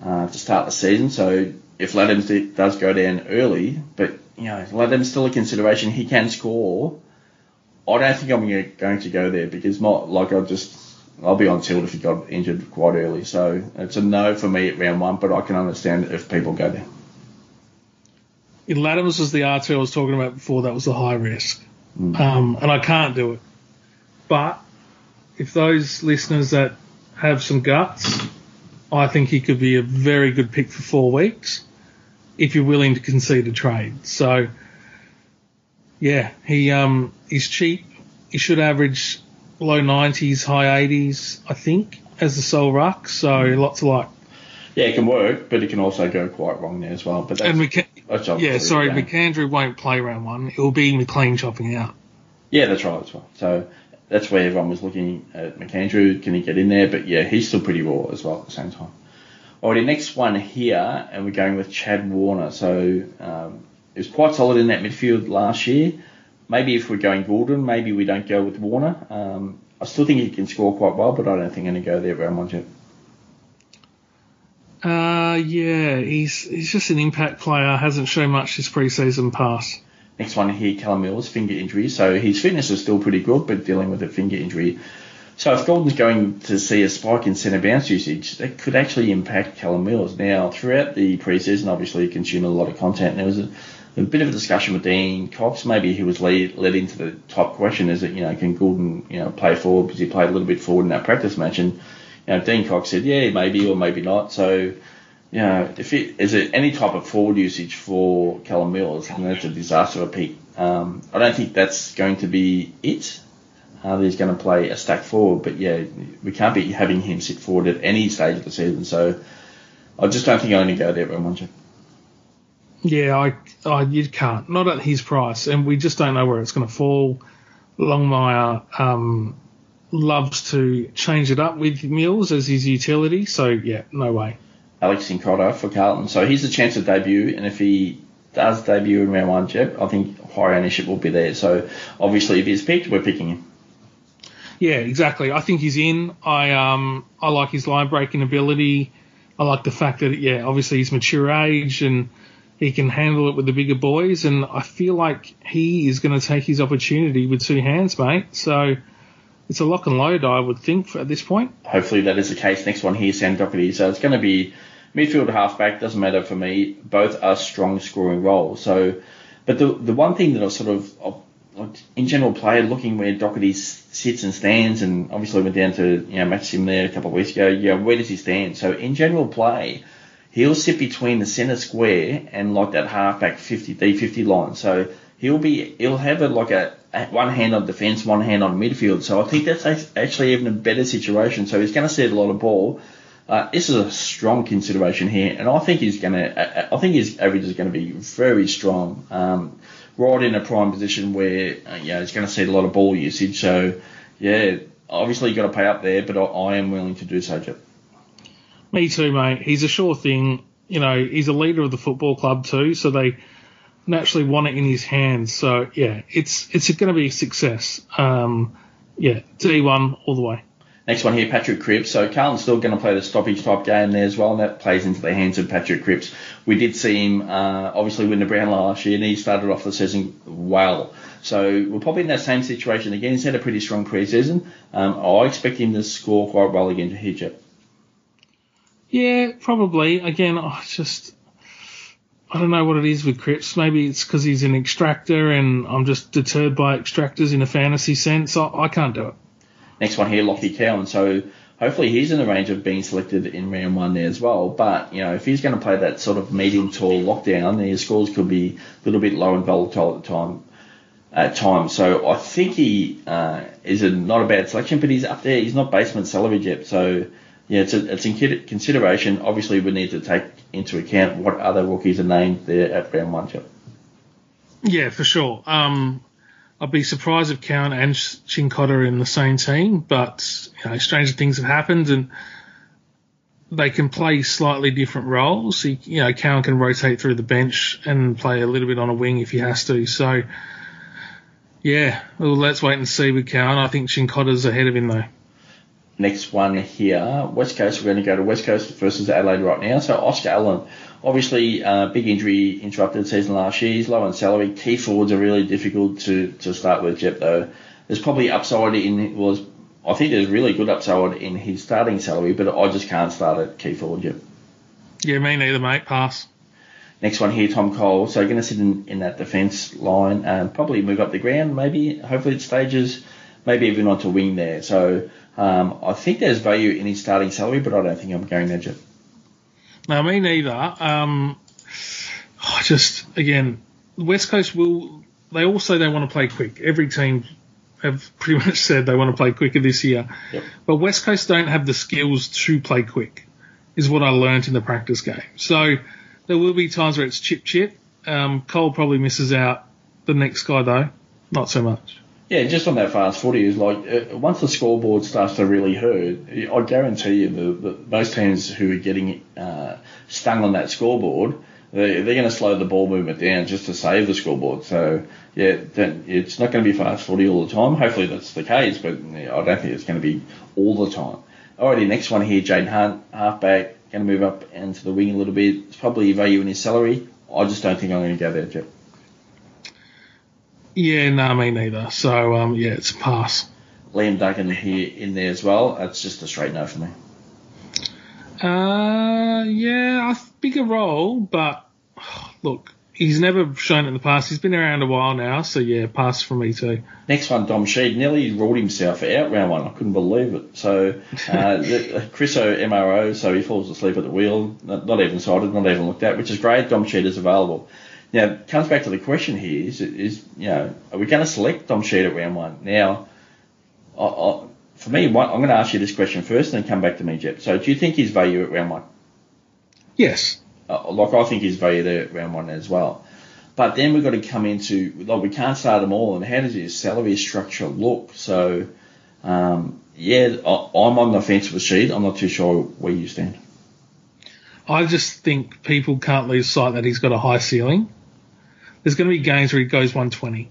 Speaker 1: uh, to start the season. So if Ladhams does go down early, but you know, Ladhams still a consideration. He can score. I don't think I'm going to go there because my, like I just I'll be on tilt if he got injured quite early. So it's a no for me at round one, but I can understand if people go there.
Speaker 2: In Ladhams was the R2 I was talking about before. That was the high risk, mm. um, and I can't do it. But if those listeners that have some guts, I think he could be a very good pick for four weeks if you're willing to concede a trade. So yeah, he um he's cheap. He should average low 90s, high 80s, I think, as the sole ruck. So lots of like.
Speaker 1: Yeah, it can work, but it can also go quite wrong there as well. But that's, and McC-
Speaker 2: that's yeah, sorry, McAndrew won't play round one. It'll be McLean chopping out.
Speaker 1: Yeah, that's right as well. So that's where everyone was looking at McAndrew. Can he get in there? But yeah, he's still pretty raw as well at the same time. Alrighty, next one here, and we're going with Chad Warner. So um, he was quite solid in that midfield last year. Maybe if we're going Gulden, maybe we don't go with Warner. Um, I still think he can score quite well, but I don't think I'm going to go there round one yet.
Speaker 2: Uh, yeah, he's he's just an impact player. Hasn't shown much this preseason pass.
Speaker 1: Next one here, Callum Mills, finger injury. So his fitness is still pretty good, but dealing with a finger injury. So if Gulden's going to see a spike in centre bounce usage, that could actually impact Callum Mills. Now, throughout the preseason, obviously, he consumed a lot of content. There was a a bit of a discussion with Dean Cox. Maybe he was led, led into the top question is that, you know, can Gulden, you know, play forward because he played a little bit forward in that practice match. And, you know, Dean Cox said, yeah, maybe or maybe not. So, you know, if it, is it any type of forward usage for Callum Mills, and that's a disaster of a. Um, I don't think that's going to be it. uh, he's going to play a stack forward. But yeah, we can't be having him sit forward at any stage of the season. So I just don't think I'm going to go there, Ramonja.
Speaker 2: Yeah, I, I, you can't. Not at his price, and we just don't know where it's going to fall. Longmire um, loves to change it up with Mills as his utility, so yeah, no way.
Speaker 1: Alex Cincotta for Carlton. So he's a chance to debut, and if he does debut in round one, Jeb, I think higher ownership will be there. So obviously, if he's picked, we're picking him.
Speaker 2: Yeah, exactly. I think he's in. I um I like his line breaking ability. I like the fact that yeah, obviously he's mature age and he can handle it with the bigger boys, and I feel like he is going to take his opportunity with two hands, mate. So it's a lock and load, I would think, at this point.
Speaker 1: Hopefully that is the case. Next one here, Sam Docherty. So it's going to be midfield, halfback. Doesn't matter for me. Both are strong scoring roles. So, but the the one thing that I've sort of in general play, looking where Docherty sits and stands, and obviously went down to you know match him there a couple of weeks ago. Yeah, where does he stand? So in general play he'll sit between the centre square and like that halfback 50 D50 line. So he'll be he'll have a, like a one hand on defence, one hand on midfield. So I think that's actually even a better situation. So he's going to see a lot of ball. Uh, this is a strong consideration here, and I think he's going to. I think his average is going to be very strong. Um, right in a prime position where uh, yeah he's going to see a lot of ball usage. So yeah, obviously you've got to pay up there, but I, I am willing to do so, Jeff.
Speaker 2: Me too, mate. He's a sure thing. You know, he's a leader of the football club too, so they naturally want it in his hands. So yeah, it's it's going to be a success. Um, yeah, D1 all the way.
Speaker 1: Next one here, Patrick Cripps. So Carlton's still going to play the stoppage type game there as well, and that plays into the hands of Patrick Cripps. We did see him uh, obviously win the Brown last year, and he started off the season well. So we're probably in that same situation again. He's had a pretty strong preseason. Um, I expect him to score quite well again to it.
Speaker 2: Yeah, probably. Again, I just I don't know what it is with Cripps. Maybe it's because he's an extractor, and I'm just deterred by extractors in a fantasy sense. I, I can't do it.
Speaker 1: Next one here, Lachie Cowan. So hopefully he's in the range of being selected in round one there as well. But you know, if he's going to play that sort of medium tall lockdown, then his scores could be a little bit low and volatile at the time. At times, so I think he uh, is a, not a bad selection, but he's up there. He's not basement salary yet, so yeah, it's a, it's in consideration. Obviously, we need to take into account what other rookies are named there at round one.
Speaker 2: Yeah, for sure. Um, I'd be surprised if Cowan and Cincotta are in the same team, but you know, stranger things have happened, and they can play slightly different roles. He, you know, Cowan can rotate through the bench and play a little bit on a wing if he has to. So, yeah, well, let's wait and see with Cowan. I think Cincotta's ahead of him though
Speaker 1: next one here, West Coast. We're going to go to West Coast versus Adelaide right now. So Oscar Allen, obviously, uh, big injury interrupted season last year. He's low on salary. Key forwards are really difficult to, to start with, Jep, though. There's probably upside in, was, I think there's really good upside in his starting salary, but I just can't start at key forward, Jep.
Speaker 2: Yeah, me neither, mate. Pass.
Speaker 1: Next one here, Tom Cole. So going to sit in, in that defence line and probably move up the ground, maybe, hopefully it stages, maybe even onto wing there. So um, I think there's value in his starting salary, but I don't think I'm going there, Jeff.
Speaker 2: No, me neither. Um, I just again, West Coast will. They also they want to play quick. Every team have pretty much said they want to play quicker this year. Yep. But West Coast don't have the skills to play quick, is what I learned in the practice game. So there will be times where it's chip chip. Um, Cole probably misses out. The next guy though, not so much.
Speaker 1: Yeah, just on that fast footy is like uh, once the scoreboard starts to really hurt, I guarantee you the, most teams who are getting uh, stung on that scoreboard, they, they're going to slow the ball movement down just to save the scoreboard. So yeah, it's not going to be fast footy all the time. Hopefully that's the case, but I don't think it's going to be all the time. Alrighty, next one here, Jayden Hunt, halfback, going to move up into the wing a little bit. It's probably value in his salary. I just don't think I'm going to go there, Jeff.
Speaker 2: Yeah, no, me neither. So um, yeah, it's a pass.
Speaker 1: Liam Duggan here in there as well. It's just a straight no for me.
Speaker 2: Uh, yeah, bigger role, but look, he's never shown it in the past. He's been around a while now, so yeah, pass for me too.
Speaker 1: Next one, Dom Sheed nearly ruled himself out round one. I couldn't believe it. So uh, the, Chriso MRO, so he falls asleep at the wheel, not, not even sighted, not even looked at, which is great. Dom Sheed is available. Now, it comes back to the question here is, is you know, are we going to select Dom Sheed at round one? Now, I, I, for me, one, I'm going to ask you this question first, and then come back to me, Jep. So, do you think he's value at round one?
Speaker 2: Yes.
Speaker 1: Uh, like I think he's value there at round one as well. But then we've got to come into like we can't start them all, and how does his salary structure look? So, um, yeah, I, I'm on the fence with Sheed. I'm not too sure where you stand.
Speaker 2: I just think people can't lose sight that he's got a high ceiling. There's going to be games where he goes 120,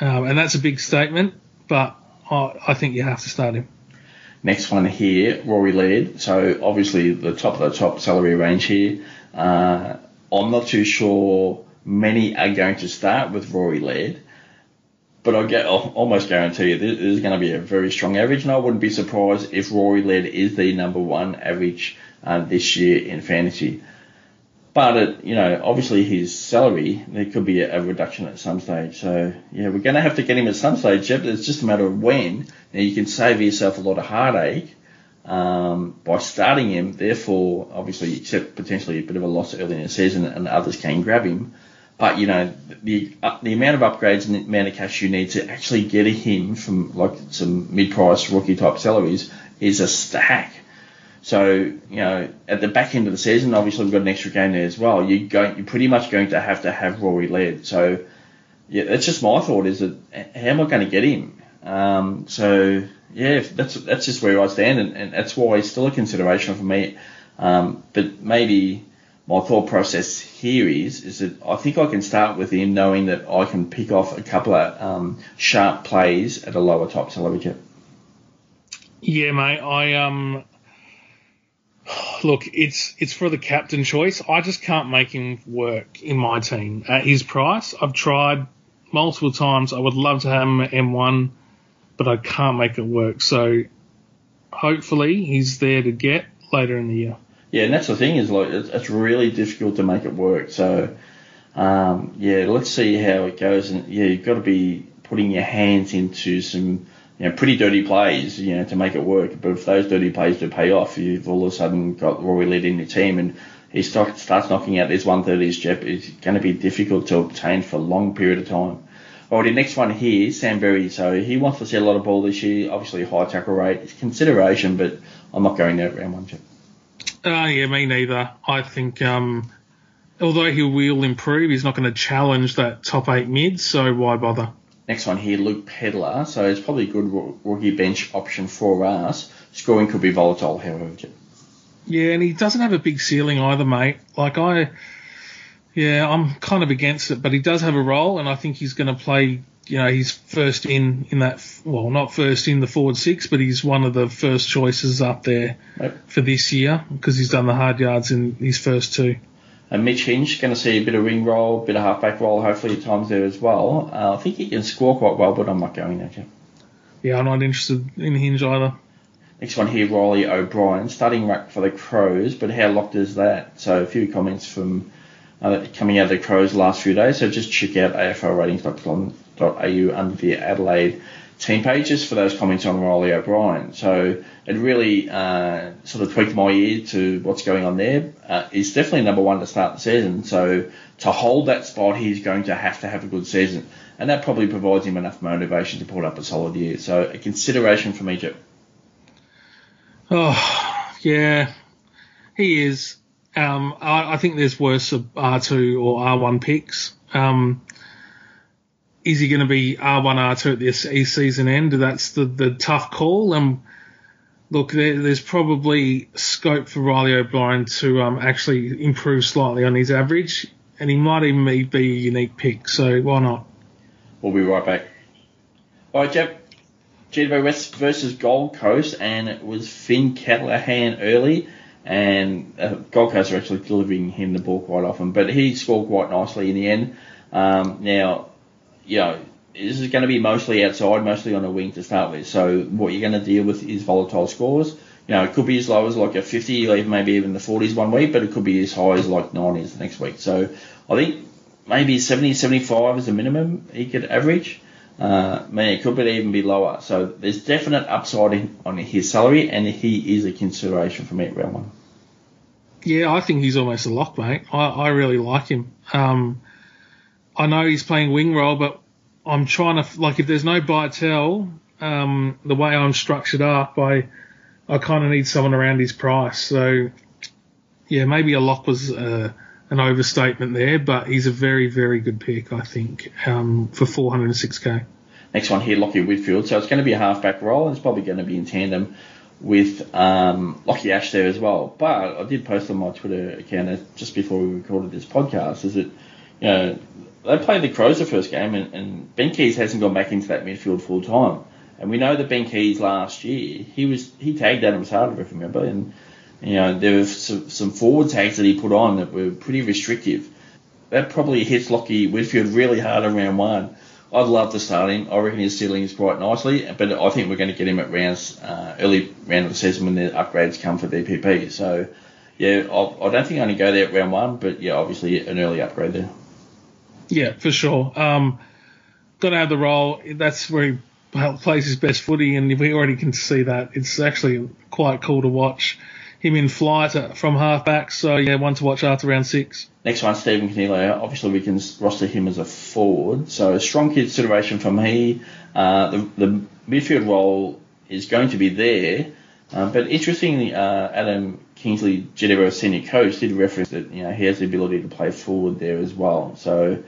Speaker 2: um, and that's a big statement. But I, I think you have to start him.
Speaker 1: Next one here, Rory Laird. So obviously the top of the top salary range here. Uh, I'm not too sure many are going to start with Rory Laird, but I get I'll almost guarantee you this is going to be a very strong average, and I wouldn't be surprised if Rory Laird is the number one average uh, this year in fantasy. But it, you know, obviously his salary there could be a, a reduction at some stage. So yeah, we're going to have to get him at some stage. Yep, it's just a matter of when. Now you can save yourself a lot of heartache um, by starting him. Therefore, obviously, except potentially a bit of a loss early in the season, and others can grab him. But you know, the uh, the amount of upgrades and the amount of cash you need to actually get him from like some mid-price rookie type salaries is a stack. So you know, at the back end of the season, obviously we've got an extra game there as well. You go, you're pretty much going to have to have Rory Laird. So yeah, that's just my thought. Is that how am I going to get him? Um, so yeah, that's that's just where I stand, and, and that's why it's still a consideration for me. Um, but maybe my thought process here is is that I think I can start with him knowing that I can pick off a couple of um, sharp plays at a lower top salary cap.
Speaker 2: Yeah, mate. I um look, it's it's for the captain choice. I just can't make him work in my team at his price. I've tried multiple times. I would love to have him at M1, but I can't make it work. So hopefully he's there to get later in the year.
Speaker 1: Yeah, and that's the thing is like it's, it's really difficult to make it work. So um, yeah, let's see how it goes. And yeah, you've got to be putting your hands into some you know, pretty dirty plays, you know, to make it work. But if those dirty plays do pay off, you've all of a sudden got Rory in your team and he start, starts knocking out these 130s, Jep, it's going to be difficult to obtain for a long period of time. Alrighty, next one here, Sam Berry. So he wants to see a lot of ball this year. Obviously, high tackle rate is consideration, but I'm not going there round one, Jep.
Speaker 2: Uh, yeah, me neither. I think, um, although he will improve, he's not going to challenge that top eight mid, so why bother?
Speaker 1: Next one here, Luke Pedlar. So it's probably a good rookie bench option for us. Scoring could be volatile, however.
Speaker 2: Yeah, and he doesn't have a big ceiling either, mate. Like I, yeah, I'm kind of against it, but he does have a role, and I think he's going to play. You know, he's first in in that. Well, not first in the forward six, but he's one of the first choices up there
Speaker 1: Yep.
Speaker 2: for this year because he's done the hard yards in his first two.
Speaker 1: And Mitch Hinge going to see a bit of wing roll, a bit of halfback roll, hopefully at times there as well. Uh, I think he can score quite well, but I'm not going there, Jep.
Speaker 2: Yeah, I'm not interested in Hinge either.
Speaker 1: Next one here, Riley O'Brien, starting rack for the Crows, but how locked is that? So a few comments from uh, coming out of the Crows last few days. So just check out aflratings.com.au under the Adelaide team pages for those comments on Riley O'Brien. So it really uh, sort of tweaked my ear to what's going on there. Uh, he's definitely number one to start the season. So to hold that spot, he's going to have to have a good season. And that probably provides him enough motivation to put up a solid year. So a consideration from Egypt.
Speaker 2: Oh, yeah, he is. Um, I, I think there's worse R2 or R1 picks. Um, is he going to be R1, R2 at this season end? That's the, the tough call. And look, there, there's probably scope for Riley O'Brien to um, actually improve slightly on his average, and he might even be a unique pick. So why not?
Speaker 1: We'll be right back. All right, Jeff. GWS West versus Gold Coast, and it was Finn Callaghan early, and uh, Gold Coast are actually delivering him the ball quite often, but he scored quite nicely in the end. Um, now, you know, this is going to be mostly outside, mostly on a wing to start with. So what you're going to deal with is volatile scores. You know, it could be as low as like a 50, or even maybe even the 40s one week, but it could be as high as like 90s the next week. So I think maybe 70, 75 is the minimum he could average. Uh, man, it could be even be lower. So there's definite upside in, on his salary, and he is a consideration for me at round one.
Speaker 2: Yeah, I think he's almost a lock, mate. I, I really like him. Um, I know he's playing wing role, but I'm trying to like if there's no Bytel, Um, the way I'm structured up, I I kind of need someone around his price. So yeah, maybe a lock was uh, an overstatement there, but he's a very very good pick, I think, um, for 406k.
Speaker 1: Next one here, Lachie Whitfield. So it's going to be a halfback role, and it's probably going to be in tandem with um, Lachie Ash there as well. But I did post on my Twitter account just before we recorded this podcast, is that you know they played the Crows the first game, and, and Ben Keays hasn't gone back into that midfield full time. And we know that Ben Keays last year he was he tagged Adam Asada, if you remember, and you know there were some, some forward tags that he put on that were pretty restrictive. That probably hits Lachie Whitfield really hard around one. I'd love to start him. I reckon his ceiling is quite nicely, but I think we're going to get him at rounds uh, early round of the season when the upgrades come for DPP. So yeah, I, I don't think I'm going to go there at round one, but yeah, obviously an early upgrade there.
Speaker 2: Yeah, for sure. Um, got to have the role. That's where he plays his best footy, and we already can see that. It's actually quite cool to watch him in flight from halfback. So yeah, one to watch after round six.
Speaker 1: Next one, Stephen Coniglio. Obviously, we can roster him as a forward. So a strong consideration for me. Uh, the, the midfield role is going to be there. Um, but interestingly, uh, Adam Kingsley, Jeddah senior coach, did reference that you know he has the ability to play forward there as well. So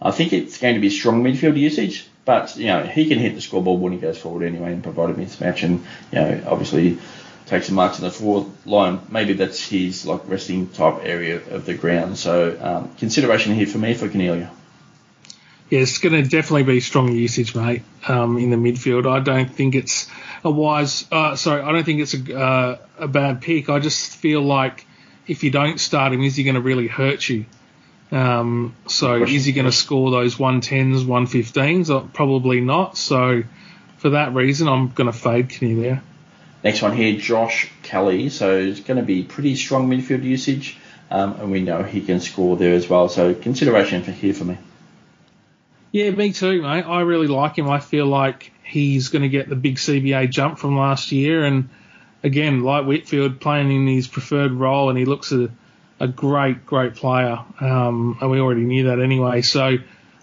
Speaker 1: I think it's going to be strong midfield usage. But you know he can hit the scoreboard when he goes forward anyway and provide a mismatch. And you know obviously takes some marks in the forward line. Maybe that's his like resting type area of the ground. So um, consideration here for me for Coniglio.
Speaker 2: Yeah, it's going to definitely be strong usage, mate, um, in the midfield. I don't think it's a wise. Uh, sorry, I don't think it's a, uh, a bad pick. I just feel like if you don't start him, is he going to really hurt you? Um, so is he going to score those 110s, 115s? Uh, probably not. So for that reason, I'm going to fade Coniglio.
Speaker 1: Next one here, Josh Kelly. So it's going to be pretty strong midfield usage, um, and we know he can score there as well. So consideration for here for me.
Speaker 2: Yeah, me too, mate. I really like him. I feel like he's going to get the big CBA jump from last year, and again, like Whitfield, playing in his preferred role, and he looks a, a great, great player. Um, and we already knew that anyway. So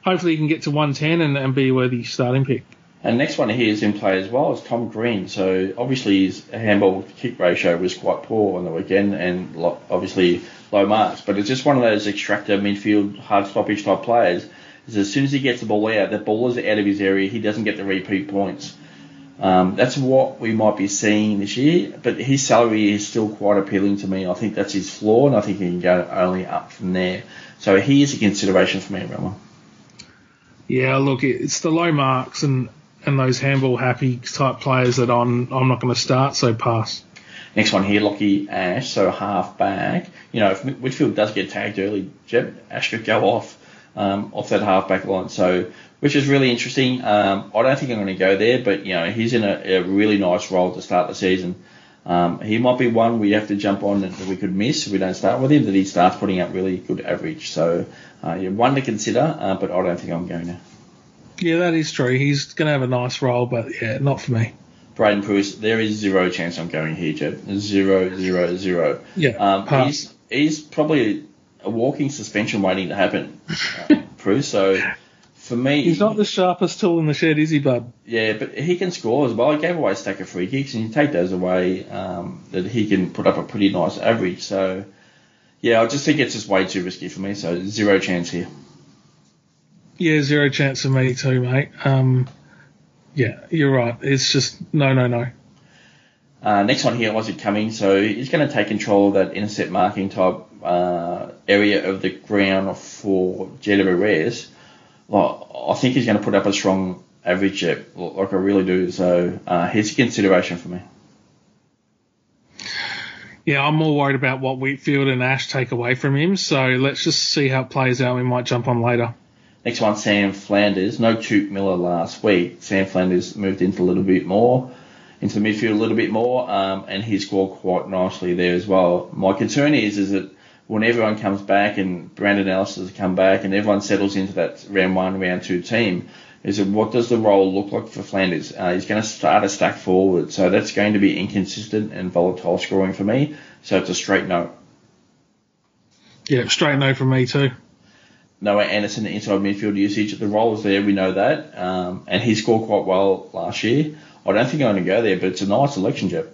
Speaker 2: hopefully he can get to 110 and, and be a worthy starting pick.
Speaker 1: And next one here is in play as well as Tom Green. So obviously his handball kick ratio was quite poor on the weekend and obviously low marks. But it's just one of those extractor midfield hard stoppage type players. Is as soon as he gets the ball out, the ball is out of his area, he doesn't get the repeat points. Um, that's what we might be seeing this year, but his salary is still quite appealing to me. I think that's his floor, and I think he can go only up from there. So he is a consideration for me, Rama.
Speaker 2: Yeah, look, it's the low marks, and and those handball happy type players that I'm I'm not going to start. So pass.
Speaker 1: Next one here, Lachie Ash, so half back. You know, if Whitfield does get tagged early, Jeb Ash could go off um, off that half back line. So, which is really interesting. Um, I don't think I'm going to go there, but you know, he's in a, a really nice role to start the season. Um, he might be one we have to jump on that we could miss if we don't start with him. That he starts putting up really good average. So, uh, yeah, one to consider, uh, but I don't think I'm going to.
Speaker 2: Yeah, that is true. He's going to have a nice role, but yeah, not for me.
Speaker 1: Braydon Preuss, there is zero chance I'm going here, Jeb. Zero, zero, zero.
Speaker 2: Yeah,
Speaker 1: um, he's he's probably a walking suspension waiting to happen, uh, Preuss. So for me,
Speaker 2: he's not the sharpest tool in the shed, is he, bud?
Speaker 1: Yeah, but he can score as well. He gave away a stack of free kicks, and you take those away, um, that he can put up a pretty nice average. So yeah, I just think it's just way too risky for me. So zero chance here.
Speaker 2: Yeah, zero chance for me too, mate. Um, yeah, you're right. It's just no, no, no.
Speaker 1: Uh, next one here, Isaac Cummings. So he's going to take control of that intercept marking type uh, area of the ground for Jeddah Rares. Well, I think he's going to put up a strong average, like I really do. So uh, here's a consideration for me.
Speaker 2: Yeah, I'm more worried about what Whitfield and Ash take away from him. So let's just see how it plays out. We might jump on later.
Speaker 1: Next one, Sam Flanders. No Touk Miller last week. Sam Flanders moved into a little bit more, into the midfield a little bit more, um, and he scored quite nicely there as well. My concern is, is that when everyone comes back and Brandon Ellis has come back and everyone settles into that round one, round two team, is that what does the role look like for Flanders? Uh, he's going to start a stack forward, so that's going to be inconsistent and volatile scoring for me. So it's a straight no.
Speaker 2: Yeah, straight no from me too.
Speaker 1: Noah Anderson inside midfield usage. The role is there, we know that, um, and he scored quite well last year. I don't think I'm going to go there, but it's a nice selection, Jeff.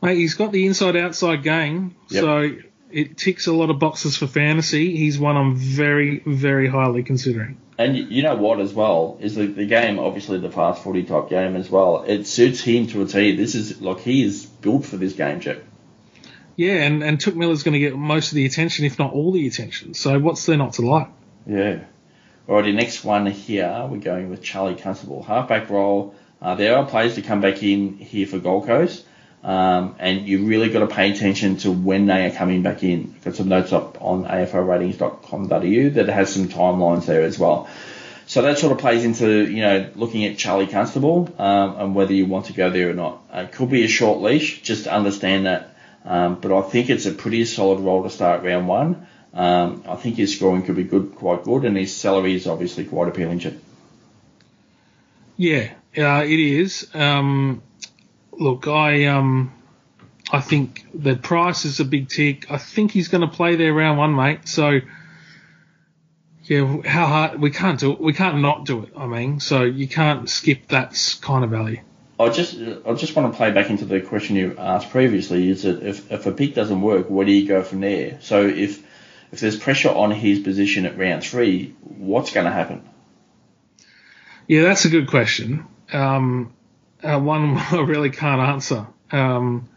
Speaker 2: Mate, he's got the inside-outside game,
Speaker 1: Yep.
Speaker 2: so it ticks a lot of boxes for fantasy. He's one I'm very, very highly considering.
Speaker 1: And you know what, as well, is the, the game, obviously the fast footy type game as well. It suits him to a T. This is like he is built for this game, Jeff.
Speaker 2: Yeah, and, and Touk Miller's going to get most of the attention, if not all the attention. So what's there not to like?
Speaker 1: Yeah. Alrighty, next one here, we're going with Charlie Constable. Halfback role. Uh, there are players to come back in here for Gold Coast, um, and you really got to pay attention to when they are coming back in. I've got some notes up on aflratings.com.au that has some timelines there as well. So that sort of plays into, you know, looking at Charlie Constable um, and whether you want to go there or not. Uh, it could be a short leash, just to understand that. Um, but I think it's a pretty solid role to start round one. Um, I think his scoring could be good, quite good, and his salary is obviously quite appealing. Chip.
Speaker 2: Yeah, uh, it is. Um, look, I um, I think the price is a big tick. I think he's going to play there round one, mate. So yeah, how hard we can't do it. We can't not do it. I mean, so you can't skip that kind of value.
Speaker 1: I just, I just want to play back into the question you asked previously. Is that if, if a pick doesn't work, where do you go from there? So if if there's pressure on his position at round three, what's going to happen?
Speaker 2: Yeah, that's a good question. Um, uh, one I really can't answer. Um,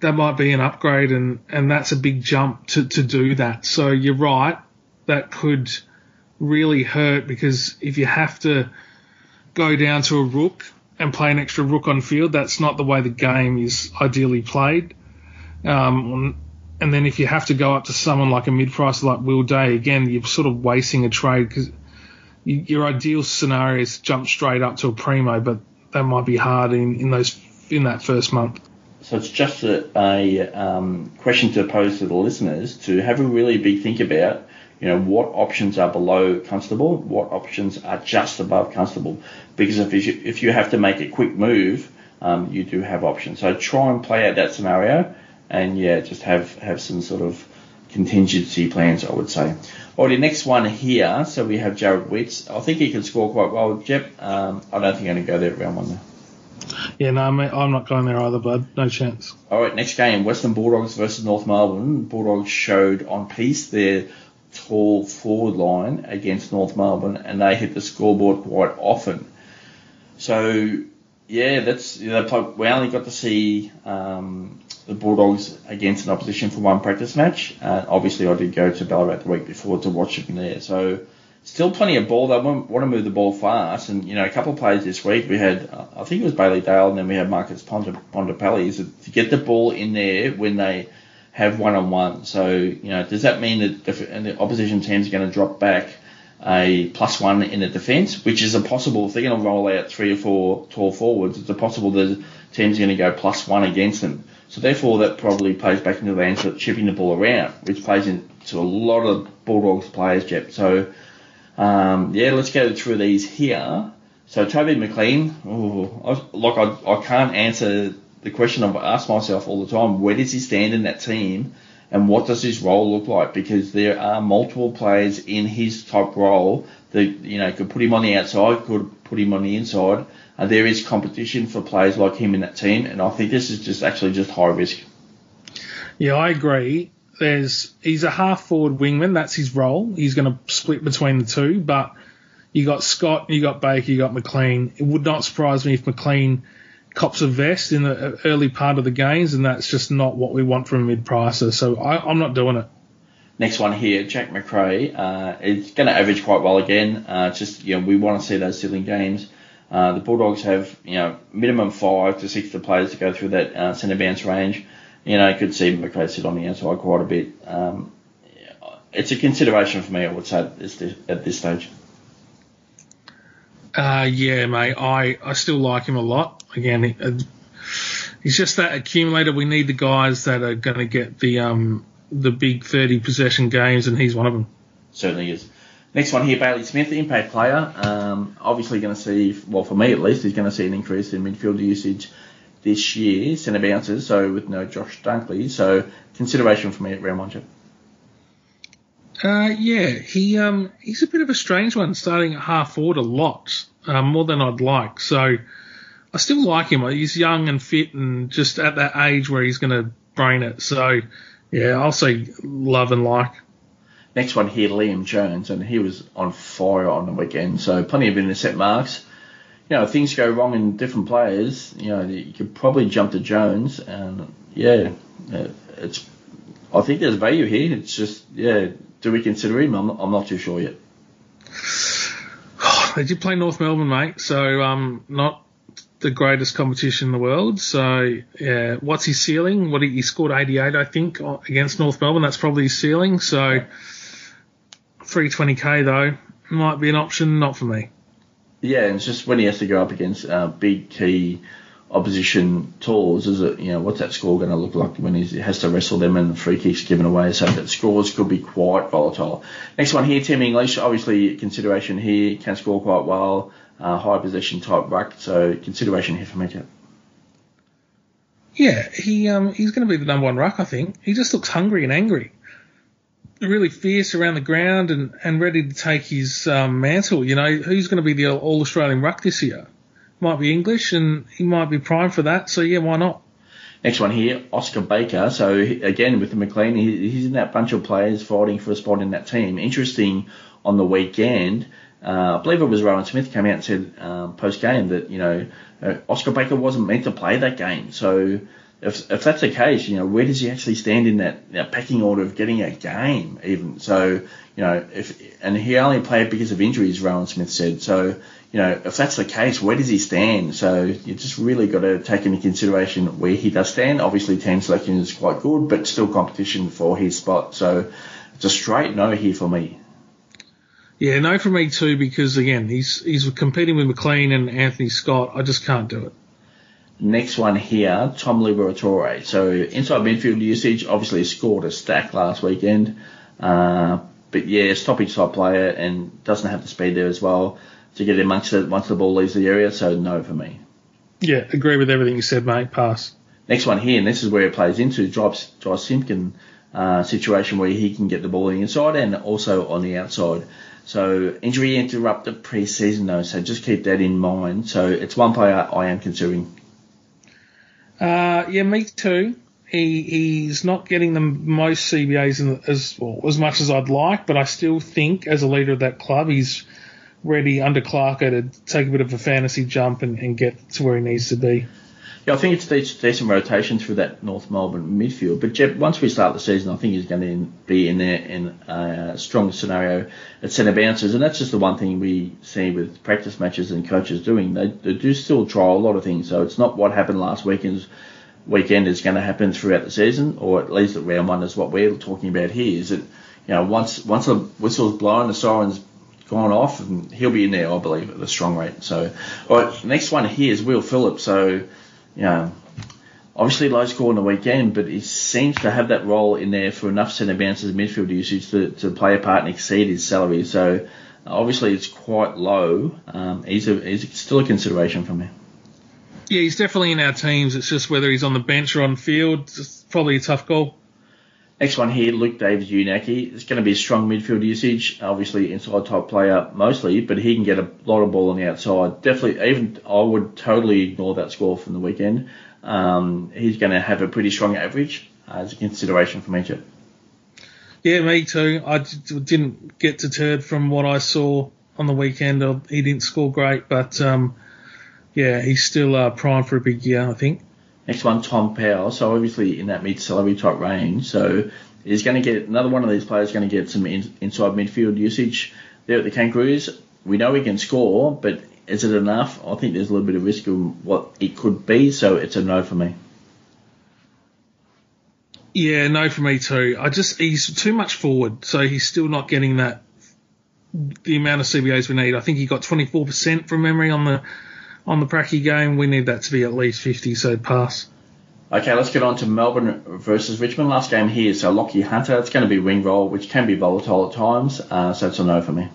Speaker 2: that might be an upgrade, and, and that's a big jump to, to do that. So you're right. That could really hurt because if you have to go down to a rook and play an extra rook on field, that's not the way the game is ideally played. Um, and then if you have to go up to someone like a mid-price like Will Day, again, you're sort of wasting a trade because your ideal scenario is jump straight up to a primo, but that might be hard in, in those in that first month.
Speaker 1: So it's just a, a um, question to pose to the listeners to have a really big think about. You know what options are below Constable, what options are just above Constable, because if you, if you have to make a quick move, um, you do have options. So try and play out that scenario, and yeah, just have have some sort of contingency plans, I would say. Alrighty, next one here. So we have Jarrod Witts. I think he can score quite well. Jep, um, I don't think I'm going to go there round one though.
Speaker 2: Yeah, no, mate, I'm not going there either, bud. No chance.
Speaker 1: All right, next game, Western Bulldogs versus North Melbourne. Bulldogs showed on piece their tall forward line against North Melbourne, and they hit the scoreboard quite often. So, yeah, that's you know, we only got to see um, the Bulldogs against an opposition for one practice match. Obviously, I did go to Ballarat the week before to watch it from there. So, still plenty of ball. They want, to move the ball fast, and you know, a couple of plays this week. We had, I think it was Bailey Dale, and then we had Marcus Bontempelli. Is to get the ball in there when they have one on one. So, you know, does that mean that the, and the opposition team's are going to drop back a plus one in the defence, which is a possible, if they're going to roll out three or four tall forwards, it's a possible the team's going to go plus one against them. So therefore that probably plays back into the answer of chipping the ball around, which plays into a lot of Bulldogs players, Jep. So, um, yeah, let's go through these here. So Toby McLean, ooh, I, like I, I can't answer the question I've asked myself all the time. Where does he stand in that team, and what does his role look like? Because there are multiple players in his type role that you know could put him on the outside, could put him on the inside. And there is competition for players like him in that team, and I think this is just actually just high risk.
Speaker 2: Yeah, I agree. There's he's a half forward wingman. That's his role. He's going to split between the two. But you got Scott, you got Baker, you got McLean. It would not surprise me if McLean cops a vest in the early part of the games, and that's just not what we want from a mid pricer. So I, I'm not doing it.
Speaker 1: Next one here, Jack Macrae. Uh, it's going to average quite well again. Uh, just you know, we want to see those ceiling games. Uh, the Bulldogs have you know minimum five to six of players to go through that uh, centre bounce range. You know, I could see Macrae sit on the outside quite a bit. Um, it's a consideration for me, I would say, at this, at this stage.
Speaker 2: Uh, yeah, mate. I, I still like him a lot. Again, he, he's just that accumulator. We need the guys that are going to get the um the big 30 possession games, and he's one of them.
Speaker 1: Certainly is. Next one here, Bailey Smith, impact player. Um, obviously going to see, well, for me at least, he's going to see an increase in midfield usage this year, centre bounces, so with no Josh Dunkley. So consideration for me at round one.
Speaker 2: Uh, yeah, he um he's a bit of a strange one, starting at half forward a lot, um, more than I'd like. So I still like him. He's young and fit and just at that age where he's going to brain it. So, yeah, I'll say love and like.
Speaker 1: Next one here, Liam Jones, and he was on fire on the weekend. So plenty of intercept marks. You know, things go wrong in different players, you know, you could probably jump to Jones, and yeah, it's. I think there's value here. It's just, yeah, do we consider him? I'm not, I'm not too sure yet.
Speaker 2: they did play North Melbourne, mate. So um, not the greatest competition in the world. So yeah, what's his ceiling? What he, he scored 88, I think, against North Melbourne. That's probably his ceiling. So 320k though might be an option, not for me.
Speaker 1: Yeah, and it's just when he has to go up against uh, big key opposition tours, is it, you know, what's that score going to look like when he has to wrestle them and the free kicks given away? So that scores could be quite volatile. Next one here, Tim English, obviously consideration here, can score quite well, uh, high possession type ruck, so consideration here for me too.
Speaker 2: Yeah, he um he's going to be the number one ruck, I think. He just looks hungry and angry, really fierce around the ground and, and ready to take his um, mantle. You know, who's going to be the All Australian ruck this year? might be English, and he might be primed for that. So yeah, why not?
Speaker 1: Next one here, Oscar Baker. So again with the McLean, he's in that bunch of players fighting for a spot in that team. Interesting on the weekend. Uh, I believe it was Rohan Smith came out and said um, post game that you know uh, Oscar Baker wasn't meant to play that game. So if, if that's the case, you know where does he actually stand in that, that pecking order of getting a game even? So you know if and he only played because of injuries, Rohan Smith said. So you know, if that's the case, where does he stand? So you just really got to take into consideration where he does stand. Obviously, team selection is quite good, but still competition for his spot. So it's a straight no here for me.
Speaker 2: Yeah, no for me too, because again, he's he's competing with McLean and Anthony Scott. I just can't do it.
Speaker 1: Next one here, Tom Liberatore. So inside midfield usage, obviously scored a stack last weekend. Uh, but yeah, stoppage type player and doesn't have the speed there as well to get amongst it once the ball leaves the area. So no for me.
Speaker 2: Yeah, agree with everything you said, mate. Pass.
Speaker 1: Next one here, and this is where it plays into Josh, Josh Simpkin uh, situation where he can get the ball on the inside and also on the outside. So injury interrupted pre-season though, so just keep that in mind. So it's one player I am considering.
Speaker 2: Uh, yeah, me too. He he's not getting the most CBAs as well, as much as I'd like, but I still think as a leader of that club, he's ready under Clarko to take a bit of a fantasy jump and, and get to where he needs to be.
Speaker 1: Yeah, I think it's decent, rotation through that North Melbourne midfield. But Jeb, once we start the season, I think he's going to be in there in a strong scenario at centre bounces, and that's just the one thing we see with practice matches and coaches doing. They, they do still try a lot of things, so it's not what happened last weekend's weekend is going to happen throughout the season, or at least at round one is what we're talking about here. Is that you know once once the whistle's blown, the sirens gone off, and he'll be in there, I believe, at the strong rate. So, all right, next one here is Will Phillips. So, you know, obviously low score on the weekend, but he seems to have that role in there for enough centre bounces midfield usage to, to play a part and exceed his salary. So, obviously, it's quite low. Um, he's, a, he's still a consideration for me.
Speaker 2: Yeah, he's definitely in our teams. It's just whether he's on the bench or on field. It's probably a tough call.
Speaker 1: Next one here, Luke Davies-Uniacke. It's going to be a strong midfield usage, obviously inside type player mostly, but he can get a lot of ball on the outside. Definitely, even I would totally ignore that score from the weekend. Um, he's going to have a pretty strong average uh, as a consideration for me too.
Speaker 2: Yeah, me too. I didn't get deterred from what I saw on the weekend. He didn't score great, but um, yeah, he's still uh, primed for a big year, I think.
Speaker 1: Next one, Tom Powell. So obviously in that mid salary type range. So he's going to get another one of these players going to get some in, inside midfield usage there at the Kangaroos. We know he can score, but is it enough? I think there's a little bit of risk of what it could be. So it's a no for me.
Speaker 2: Yeah, no for me too. I just he's too much forward, so he's still not getting that the amount of CBAs we need. I think he got 24% from memory on the on the Pracky game. We need that to be at least 50, so pass.
Speaker 1: Okay, let's get on to Melbourne versus Richmond. Last game here, so Lachie Hunter. It's going to be wing roll, which can be volatile at times, uh, so it's a no for me.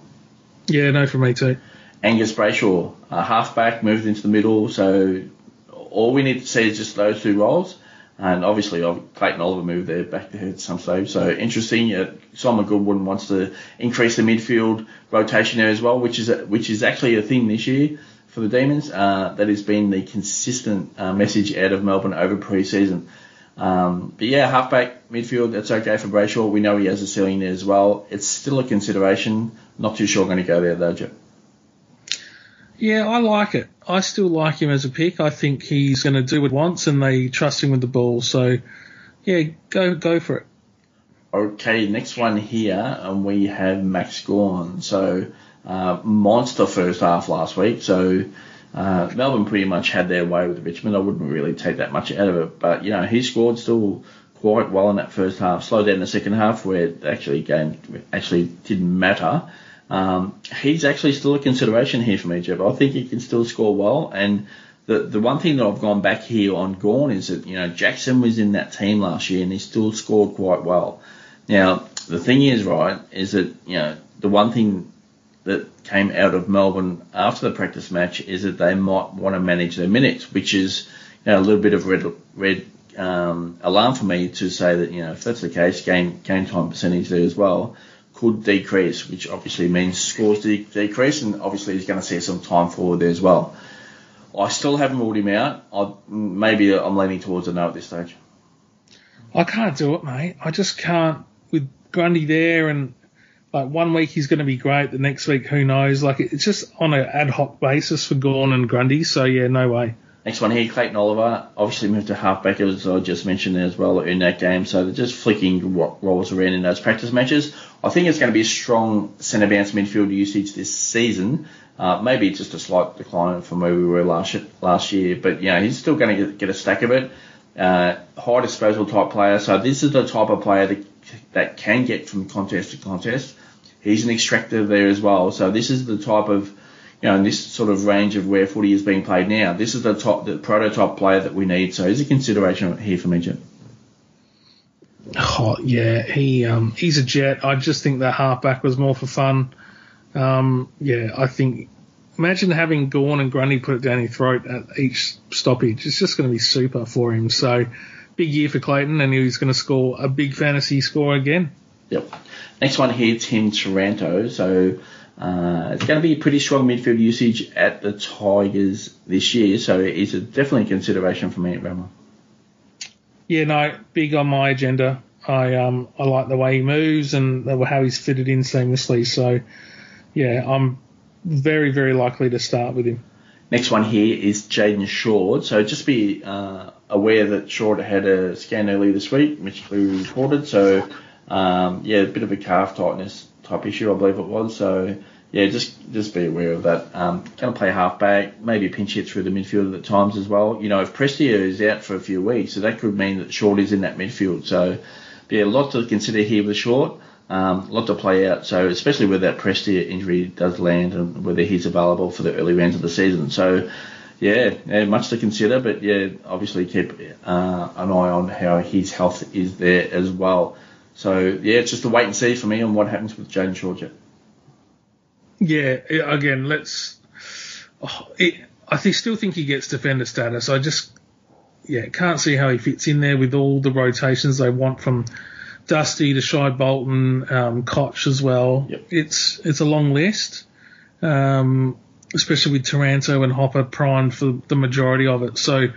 Speaker 2: Yeah, no for me too.
Speaker 1: Angus Brayshaw, uh, halfback, moved into the middle, so all we need to see is just those two roles. And obviously, Clayton Oliver moved there back there at some stage. So interesting. Uh, Simon Goodwin wants to increase the midfield rotation there as well, which is a, which is actually a thing this year for the Demons. Uh, that has been the consistent uh, message out of Melbourne over pre-season. Um, but yeah, halfback midfield, that's okay for Brayshaw. We know he has a ceiling there as well. It's still a consideration. Not too sure going to go there though, Jep.
Speaker 2: Yeah, I like it. I still like him as a pick. I think he's going to do what wants, and they trust him with the ball. So, yeah, go go for it.
Speaker 1: Okay, next one here, and we have Max Gawn. So, uh, monster first half last week. So, uh, Melbourne pretty much had their way with Richmond. I wouldn't really take that much out of it, but you know he scored still quite well in that first half. Slowed down the second half where actually game actually didn't matter. Um, he's actually still a consideration here for me, Jeff. I think he can still score well. And the the one thing that I've gone back here on Gawn is that you know Jackson was in that team last year and he still scored quite well. Now the thing is, right, is that you know the one thing that came out of Melbourne after the practice match is that they might want to manage their minutes, which is you know, a little bit of red red um, alarm for me to say that you know if that's the case, game game time percentage there as well could decrease, which obviously means scores de- decrease, and obviously he's going to see some time forward there as well. I still haven't ruled him out. I, maybe I'm leaning towards a no at this stage.
Speaker 2: I can't do it, mate. I just can't with Grundy there and like one week he's going to be great, the next week who knows? Like it's just on an ad hoc basis for Gawn and Grundy. So yeah, no way.
Speaker 1: Next one here, Clayton Oliver, obviously moved to halfback as I just mentioned as well in that game. So they're just flicking roles around in those practice matches. I think it's going to be a strong centre bounce midfield usage this season. Uh, maybe just a slight decline from where we were last last year, but yeah, he's still going to get, get a stack of it. Uh, high disposal type player. So this is the type of player that that can get from contest to contest. He's an extractor there as well. So this is the type of you know, in this sort of range of where footy is being played now, this is the top, the prototype player that we need. So he's a consideration here for me.
Speaker 2: Oh yeah, he um, he's a jet. I just think that halfback was more for fun. Um, yeah, I think. Imagine having Gawn and Grundy put it down his throat at each stoppage. It's just going to be super for him. So, big year for Clayton, and he's going to score a big fantasy score again.
Speaker 1: Yep. Next one here, Tim Taranto. So uh, it's going to be pretty strong midfield usage at the Tigers this year, so it's a definitely a consideration for me at Rama.
Speaker 2: Yeah, no, big on my agenda. I um I like the way he moves and how he's fitted in seamlessly. So yeah, I'm very very likely to start with him.
Speaker 1: Next one here is Jayden Short. So just be uh, aware that Short had a scan earlier this week, which we reported. So um, yeah, a bit of a calf tightness type issue, I believe it was. So yeah, just just be aware of that. Um, going to play halfback, maybe pinch hit through the midfield at times as well. You know, if Prestia is out for a few weeks, so that could mean that Short is in that midfield. So yeah, a lot to consider here with Short. Um, a lot to play out. So especially where that Prestia injury does land and whether he's available for the early rounds of the season. So yeah, yeah much to consider. But yeah, obviously keep uh, an eye on how his health is there as well. So yeah, it's just a wait and see for me on what happens with Jayden Short.
Speaker 2: Yeah, again, let's. Oh, it, I th- still think he gets defender status. I just, yeah, can't see how he fits in there with all the rotations they want from Dusty to Shai Bolton, um, Koch as well.
Speaker 1: Yep.
Speaker 2: It's it's a long list, um, especially with Taranto and Hopper primed for the majority of it. So,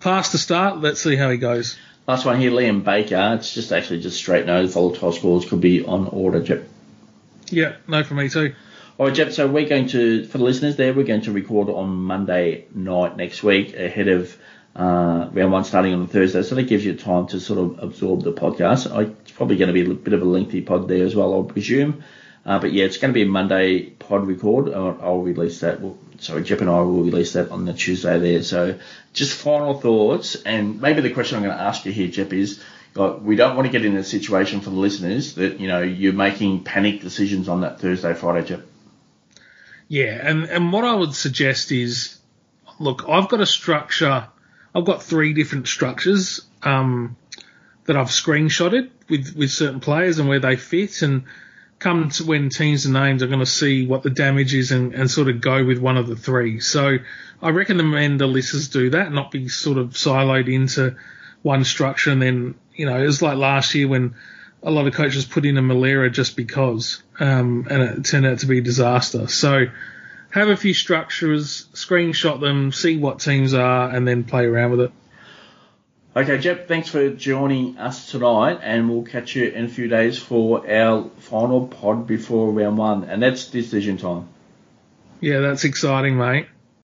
Speaker 2: past the start, let's see how he goes.
Speaker 1: Last one here, Liam Baker. It's just actually just straight no. Volatile scores could be on order, Jep.
Speaker 2: Yeah, no for me too.
Speaker 1: All right, Jep. So we're going to, for the listeners there, we're going to record on Monday night next week ahead of uh, round one starting on Thursday. So that gives you time to sort of absorb the podcast. I, it's probably going to be a bit of a lengthy pod there as well, I presume. Uh, but yeah, it's going to be a Monday pod record. I'll, I'll release that. Well, sorry, Jep and I will release that on the Tuesday there. So just final thoughts, and maybe the question I'm going to ask you here, Jep, is like, we don't want to get in a situation for the listeners that you know you're making panic decisions on that Thursday, Friday, Jep.
Speaker 2: Yeah, and and what I would suggest is, look, I've got a structure. I've got three different structures um, that I've screenshotted with with certain players and where they fit and come to when teams are named, are going to see what the damage is and, and sort of go with one of the three. So I recommend the listeners do that, not be sort of siloed into one structure and then, you know, it was like last year when a lot of coaches put in a Malera just because, um, and it turned out to be a disaster. So have a few structures, screenshot them, see what teams are, and then play around with it.
Speaker 1: Okay, Jep, thanks for joining us tonight, and we'll catch you in a few days for our final pod before round one, and that's decision time.
Speaker 2: Yeah, that's exciting, mate.